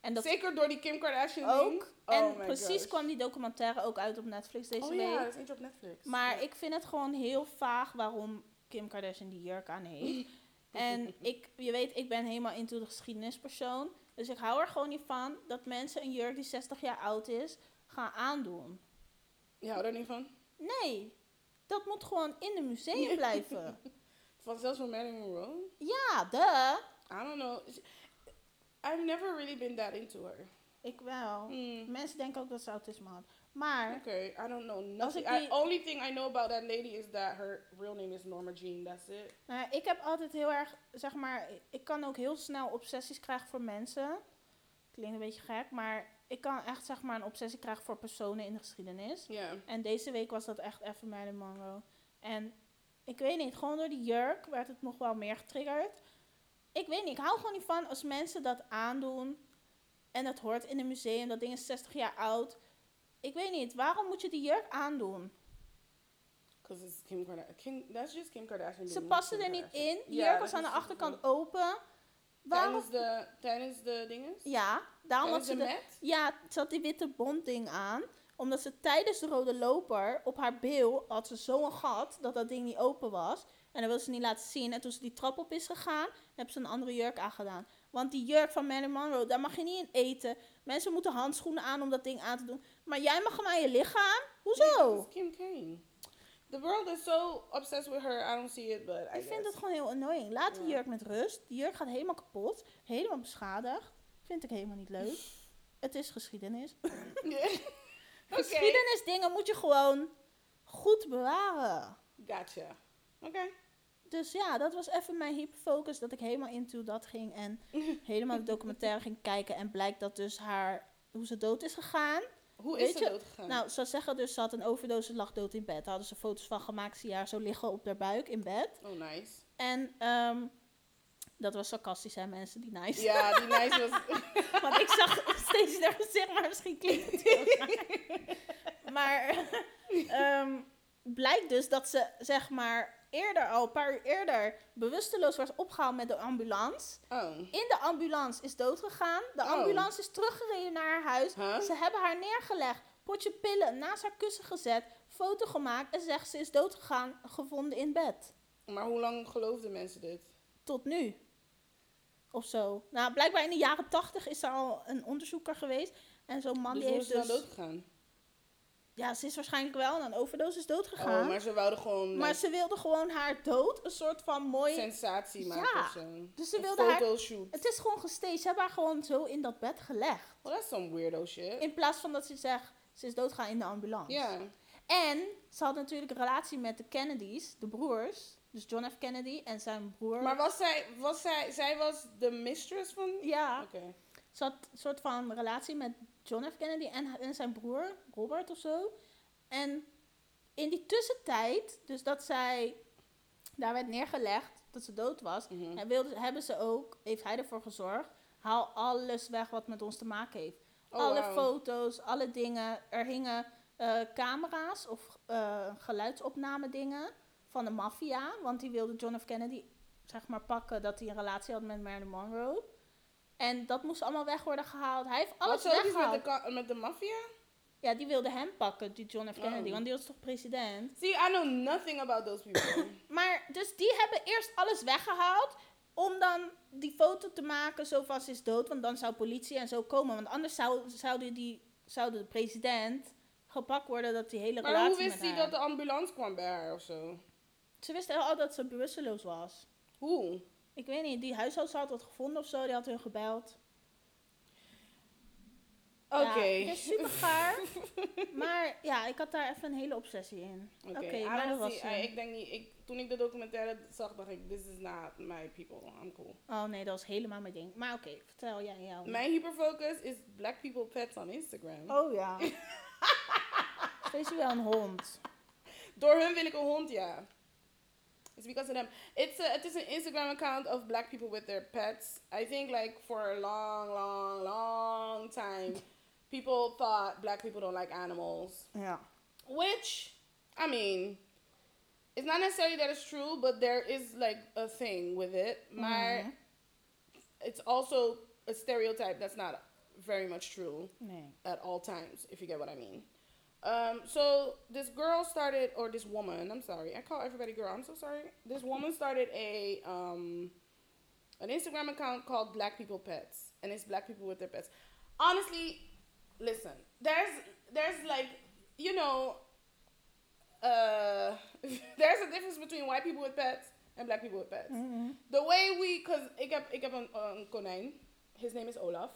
En dat Zeker door die Kim Kardashian ook. en Oh my precies gosh. kwam die documentaire ook uit op Netflix deze Oh week. ja, dat is eentje op Netflix. Maar Ja. ik vind het gewoon heel vaag waarom Kim Kardashian die jurk aan heeft. En ik, je weet, ik ben helemaal into de geschiedenispersoon. Dus ik hou er gewoon niet van dat mensen een jurk die 60 jaar oud is, gaan aandoen. Je houdt er niet van? Nee, dat moet gewoon in een museum blijven. Van zelfs van Marilyn Monroe? ja, de. I don't know. I've never really been that into her. Ik wel. Hmm. Mensen denken ook dat ze autisme had. Maar, Okay, I don't know nothing. die- only thing I know about that lady is that her real name is Norma Jean. That's it. nou, ik heb altijd heel erg, zeg maar, ik kan ook heel snel obsessies krijgen voor mensen. Klinkt een beetje gek, maar ik kan echt, zeg maar, een obsessie krijgen voor personen in de geschiedenis. Ja. En deze week was dat echt even Marilyn Monroe. En ik weet niet, gewoon door die jurk werd het nog wel meer getriggerd. Ik weet niet, ik hou gewoon niet van als mensen dat aandoen. En dat hoort in een museum, dat ding is 60 jaar oud. Ik weet niet, waarom moet je die jurk aandoen? Because it's Kim Kardashian. Kim, that's just Kim Kardashian. Ze Kim er niet in. Die jurk was aan de achterkant open. Waarom? Tijdens de, tijdens de dinges? Ja, daarom had Tijdens ze de de, met? Ja, ze had die witte bonding aan. Omdat ze tijdens de rode loper op haar bil had ze zo'n gat dat dat ding niet open was. En dat wilde ze niet laten zien. En toen ze die trap op is gegaan, heb ze een andere jurk aangedaan. Want die jurk van Marilyn Monroe, daar mag je niet in eten. Mensen moeten handschoenen aan om dat ding aan te doen. Maar jij mag hem aan je lichaam? Hoezo? It's Kim. The world is so obsessed with her. I don't see it, but I Ik vind het gewoon heel annoying. Laat die jurk met rust. Die jurk gaat helemaal kapot. Helemaal beschadigd. Vind ik helemaal niet leuk. Het is geschiedenis. Okay. Geschiedenisdingen moet je gewoon goed bewaren. Gotcha. Oké. Dus ja, dat was even mijn hyperfocus. Dat ik helemaal into dat ging. En helemaal de documentaire ging kijken. En blijkt dat dus haar... Hoe ze dood is gegaan. Hoe is ze je- dood gegaan? Nou, ze zeggen dus, ze had een overdose, lag dood in bed. Daar hadden ze foto's van gemaakt. Zie haar zo liggen op haar buik in bed. oh, nice. En ehm, dat was sarcastisch, hè, mensen die nice. Ja, die nice was... Want ik zag steeds haar gezicht, maar misschien klinkt het heel. Maar ehm, blijkt dus dat ze, zeg maar, eerder al, een paar uur eerder, bewusteloos was opgehaald met de ambulance. Oh. In de ambulance is doodgegaan. De Oh. ambulance is teruggereden naar haar huis. Huh? Ze hebben haar neergelegd, potje pillen naast haar kussen gezet, foto gemaakt en zegt ze is doodgegaan, gevonden in bed. Maar hoe lang geloofden mensen dit? Tot nu. Of zo. Nou, blijkbaar in de jaren tachtig is er al een onderzoeker geweest. En zo'n man dus die is heeft ze dan dus... doodgegaan? Ja, ze is waarschijnlijk wel aan een overdosis doodgegaan. Oh, maar ze wouden gewoon maar ze wilde gewoon haar dood een soort van mooi... sensatie maken Ja. of zo. Dus ze Een wilde haar-. Het is gewoon gestaged. Ze hebben haar gewoon zo in dat bed gelegd. Well, that's some weirdo shit. In plaats van dat ze zegt, ze is doodgegaan in de ambulance. Ja. En ze had natuurlijk een relatie met de Kennedys, de broers. Dus John F. Kennedy en zijn broer. Maar was zij, was zij, zij was de mistress van... ja, Oké. Ze had een soort van relatie met John F. Kennedy en, en zijn broer, Robert of zo. En in die tussentijd, dus dat zij daar werd neergelegd, dat ze dood was, Mhm. en wilde, hebben ze ook, heeft hij ervoor gezorgd, haal alles weg wat met ons te maken heeft. Oh, alle foto's, alle dingen. Er hingen eh, camera's of eh geluidsopname dingen van de maffia, want die wilde John F. Kennedy zeg maar pakken dat hij een relatie had met Marilyn Monroe. En dat moest allemaal weg worden gehaald. Hij heeft alles Wat iets met weggehaald. de, met de maffia? Ja, die wilde hem pakken, die John F. Kennedy, Oh. want die was toch president. See, I know nothing about those people. Maar dus die hebben eerst alles weggehaald. Om dan die foto te maken, zo ze is dood. Want dan zou politie en zo komen. Want anders zou, zouden die, zou de president gepakt worden dat die hele maar relatie hoe wist hij dat de ambulance kwam bij haar of zo? Ze wisten al dat ze bewusteloos was. Hoe? Ik weet niet, die huisarts had het gevonden of zo. Die had hun gebeld. Oké. Ja, het is super gaar. maar ja, ik had daar even een hele obsessie in. Oké, maar dat was... see- eh, I- ik denk niet, ik, toen ik de documentaire zag, dacht ik, this is not my people, I'm cool. Oh nee, dat was helemaal mijn ding. Maar oké, vertel jij jou. Mijn hyperfocus is black people pets on Instagram. Oh ja. Speciaal een hond. Door hun wil ik een hond, ja. It's because of them. It's a, it is an Instagram account of black people with their pets. I think like for a long, long, long time, people thought black people don't like animals. Ja. Which, I mean, it's not necessarily that it's true, but there is like a thing with it. Maar Mhm. it's also a stereotype that's not very much true at all times, if you get what I mean. Um, so this girl started, or this woman, I'm sorry, I call everybody girl, I'm so sorry. This woman started a um, an Instagram account called Black People Pets, and it's black people with their pets. Honestly, listen, there's there's like, you know, uh, there's a difference between white people with pets and black people with pets. Mhm. The way we, cause ik heb, ik heb een, een konijn. His name is Olaf.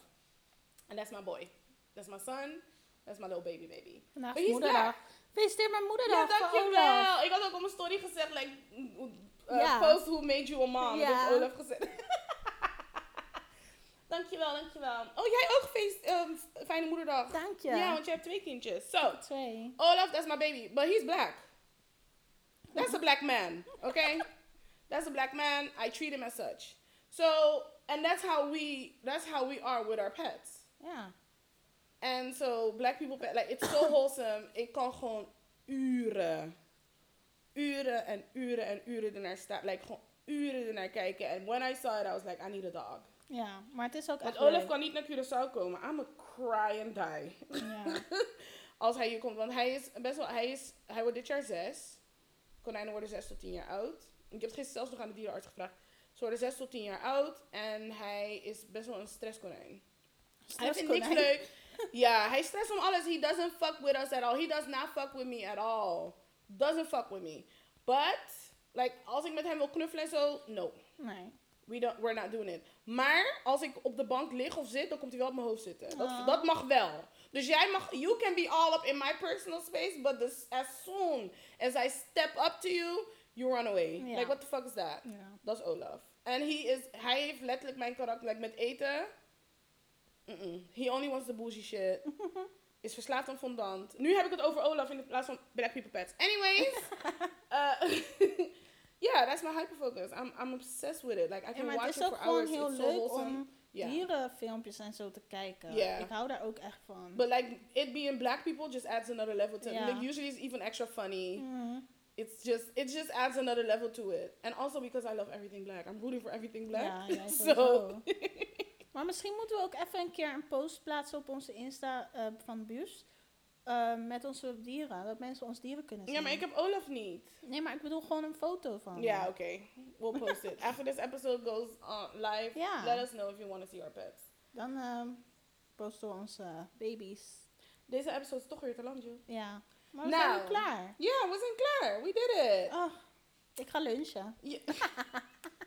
And that's my boy. That's my son. That's my little baby baby. Vandaag is moederdag. Feliciteer mijn Ja, moederdag. Olaf. dankjewel. Ik had ook op mijn story gezegd, like, uh, Ja. post who made you a mom. Ja. Dat Olaf gezegd. dankjewel, dankjewel. Oh, jij ook feest, um, fijne moederdag. Dank je. Ja, want je hebt twee kindjes. So, Twee. Olaf, that's my baby. But he's black. That's a black man, okay? that's a black man. I treat him as such. So, and that's how we that's how we are with our pets. Ja. And so black people pet like it's so wholesome. Ik kan gewoon uren, uren en uren en uren ernaar staan. Like gewoon uren ernaar kijken. And when I saw it, I was like, I need a dog. Ja, maar het is ook Want echt Olaf leuk. kan niet naar Curaçao komen. I'm a cry and die. Ja. Als hij hier komt. Want hij is best wel, hij is, hij wordt dit jaar zes. Konijnen worden zes tot tien jaar oud. Ik heb het gisteren zelfs nog aan de dierenarts gevraagd. Ze worden zes tot tien jaar oud. En hij is best wel een stresskonijn. Hij vindt niks leuk. Ja, hij stress om alles. He doesn't fuck with us at all. He does not fuck with me at all. Doesn't fuck with me. But, like, als ik met hem wil knuffelen en zo, no. Nee. We don't, we're not doing it. Maar als ik op de bank lig of zit, dan komt hij wel op mijn hoofd zitten. Dat, Ah. dat mag wel. Dus jij mag, you can be all up in my personal space, but this, as soon as I step up to you, you run away. Like, what the fuck is that? Dat is Olaf. En he is, hij heeft letterlijk mijn karakter, like, met eten. Mm-mm. He only wants the bougie shit. is verslaafd aan fondant. Nu heb ik het over Olaf in plaats van Black People Pets. Anyways. uh, yeah, that's my hyperfocus. I'm, I'm obsessed with it. Like, I Ja, can watch het is it ook for gewoon hours. heel so leuk wholesome. om Yeah. dierenfilmpjes en zo te kijken. Ja. Ik hou daar ook echt van. But like it being black people just adds another level to it. Yeah. Like usually it's even extra funny. Mhm. It's just it just adds another level to it. And also because I love everything black. I'm rooting for everything black. Ja, so. Maar misschien moeten we ook even een keer een post plaatsen op onze Insta eh, van Buus. eh, met onze dieren. Dat mensen ons dieren kunnen zien. Ja, maar ik heb Olaf niet. Nee, maar ik bedoel gewoon een foto van. Yeah, hem. okay. We'll post it. After this episode goes uh, live, Ja. let us know if you want to see our pets. Dan ehm, posten we onze baby's. Deze episode is toch weer te lang, Jill. Ja. Maar we Nou. zijn klaar. Ja, we zijn klaar. We did it. Oh, ik ga lunchen. Ja,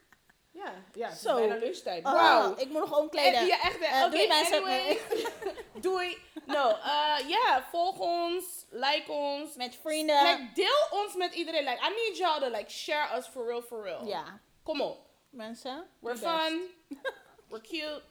ja, ja het is Zo. bijna lunchtijd. Oh, Wauw. Ik moet nog omkleden. Eh, Ja, echt. Eh, Oké, doei, mensen. anyway. doei. No, uh, ja, volg ons, like ons. Met vrienden. Like, deel ons met iedereen. Like, I need y'all to like share us for real, for real. Ja, Kom op. mensen. We're fun. We're cute.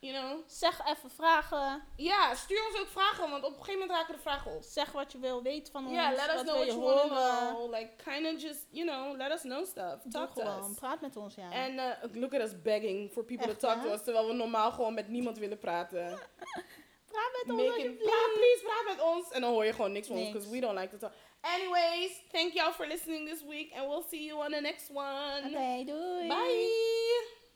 You know? Zeg even vragen. Ja, stuur ons ook vragen, want op een gegeven moment raken de vragen op. Zeg wat je wil weten van ons. Ja, let us wat know what je you want to horen. know. Like, kind of just, you know, let us know stuff. Doe Talk to us. Praat met ons, ja. En uh, look at us begging for people Echt, to talk hè? to us, terwijl we normaal gewoon met niemand willen praten. Praat met ons alsjeblieft. praat, please, praat met ons. En dan hoor je gewoon niks van ons, because we don't like to talk. Anyways, thank y'all for listening this week, and we'll see you on the next one. Oké, doei. Bye.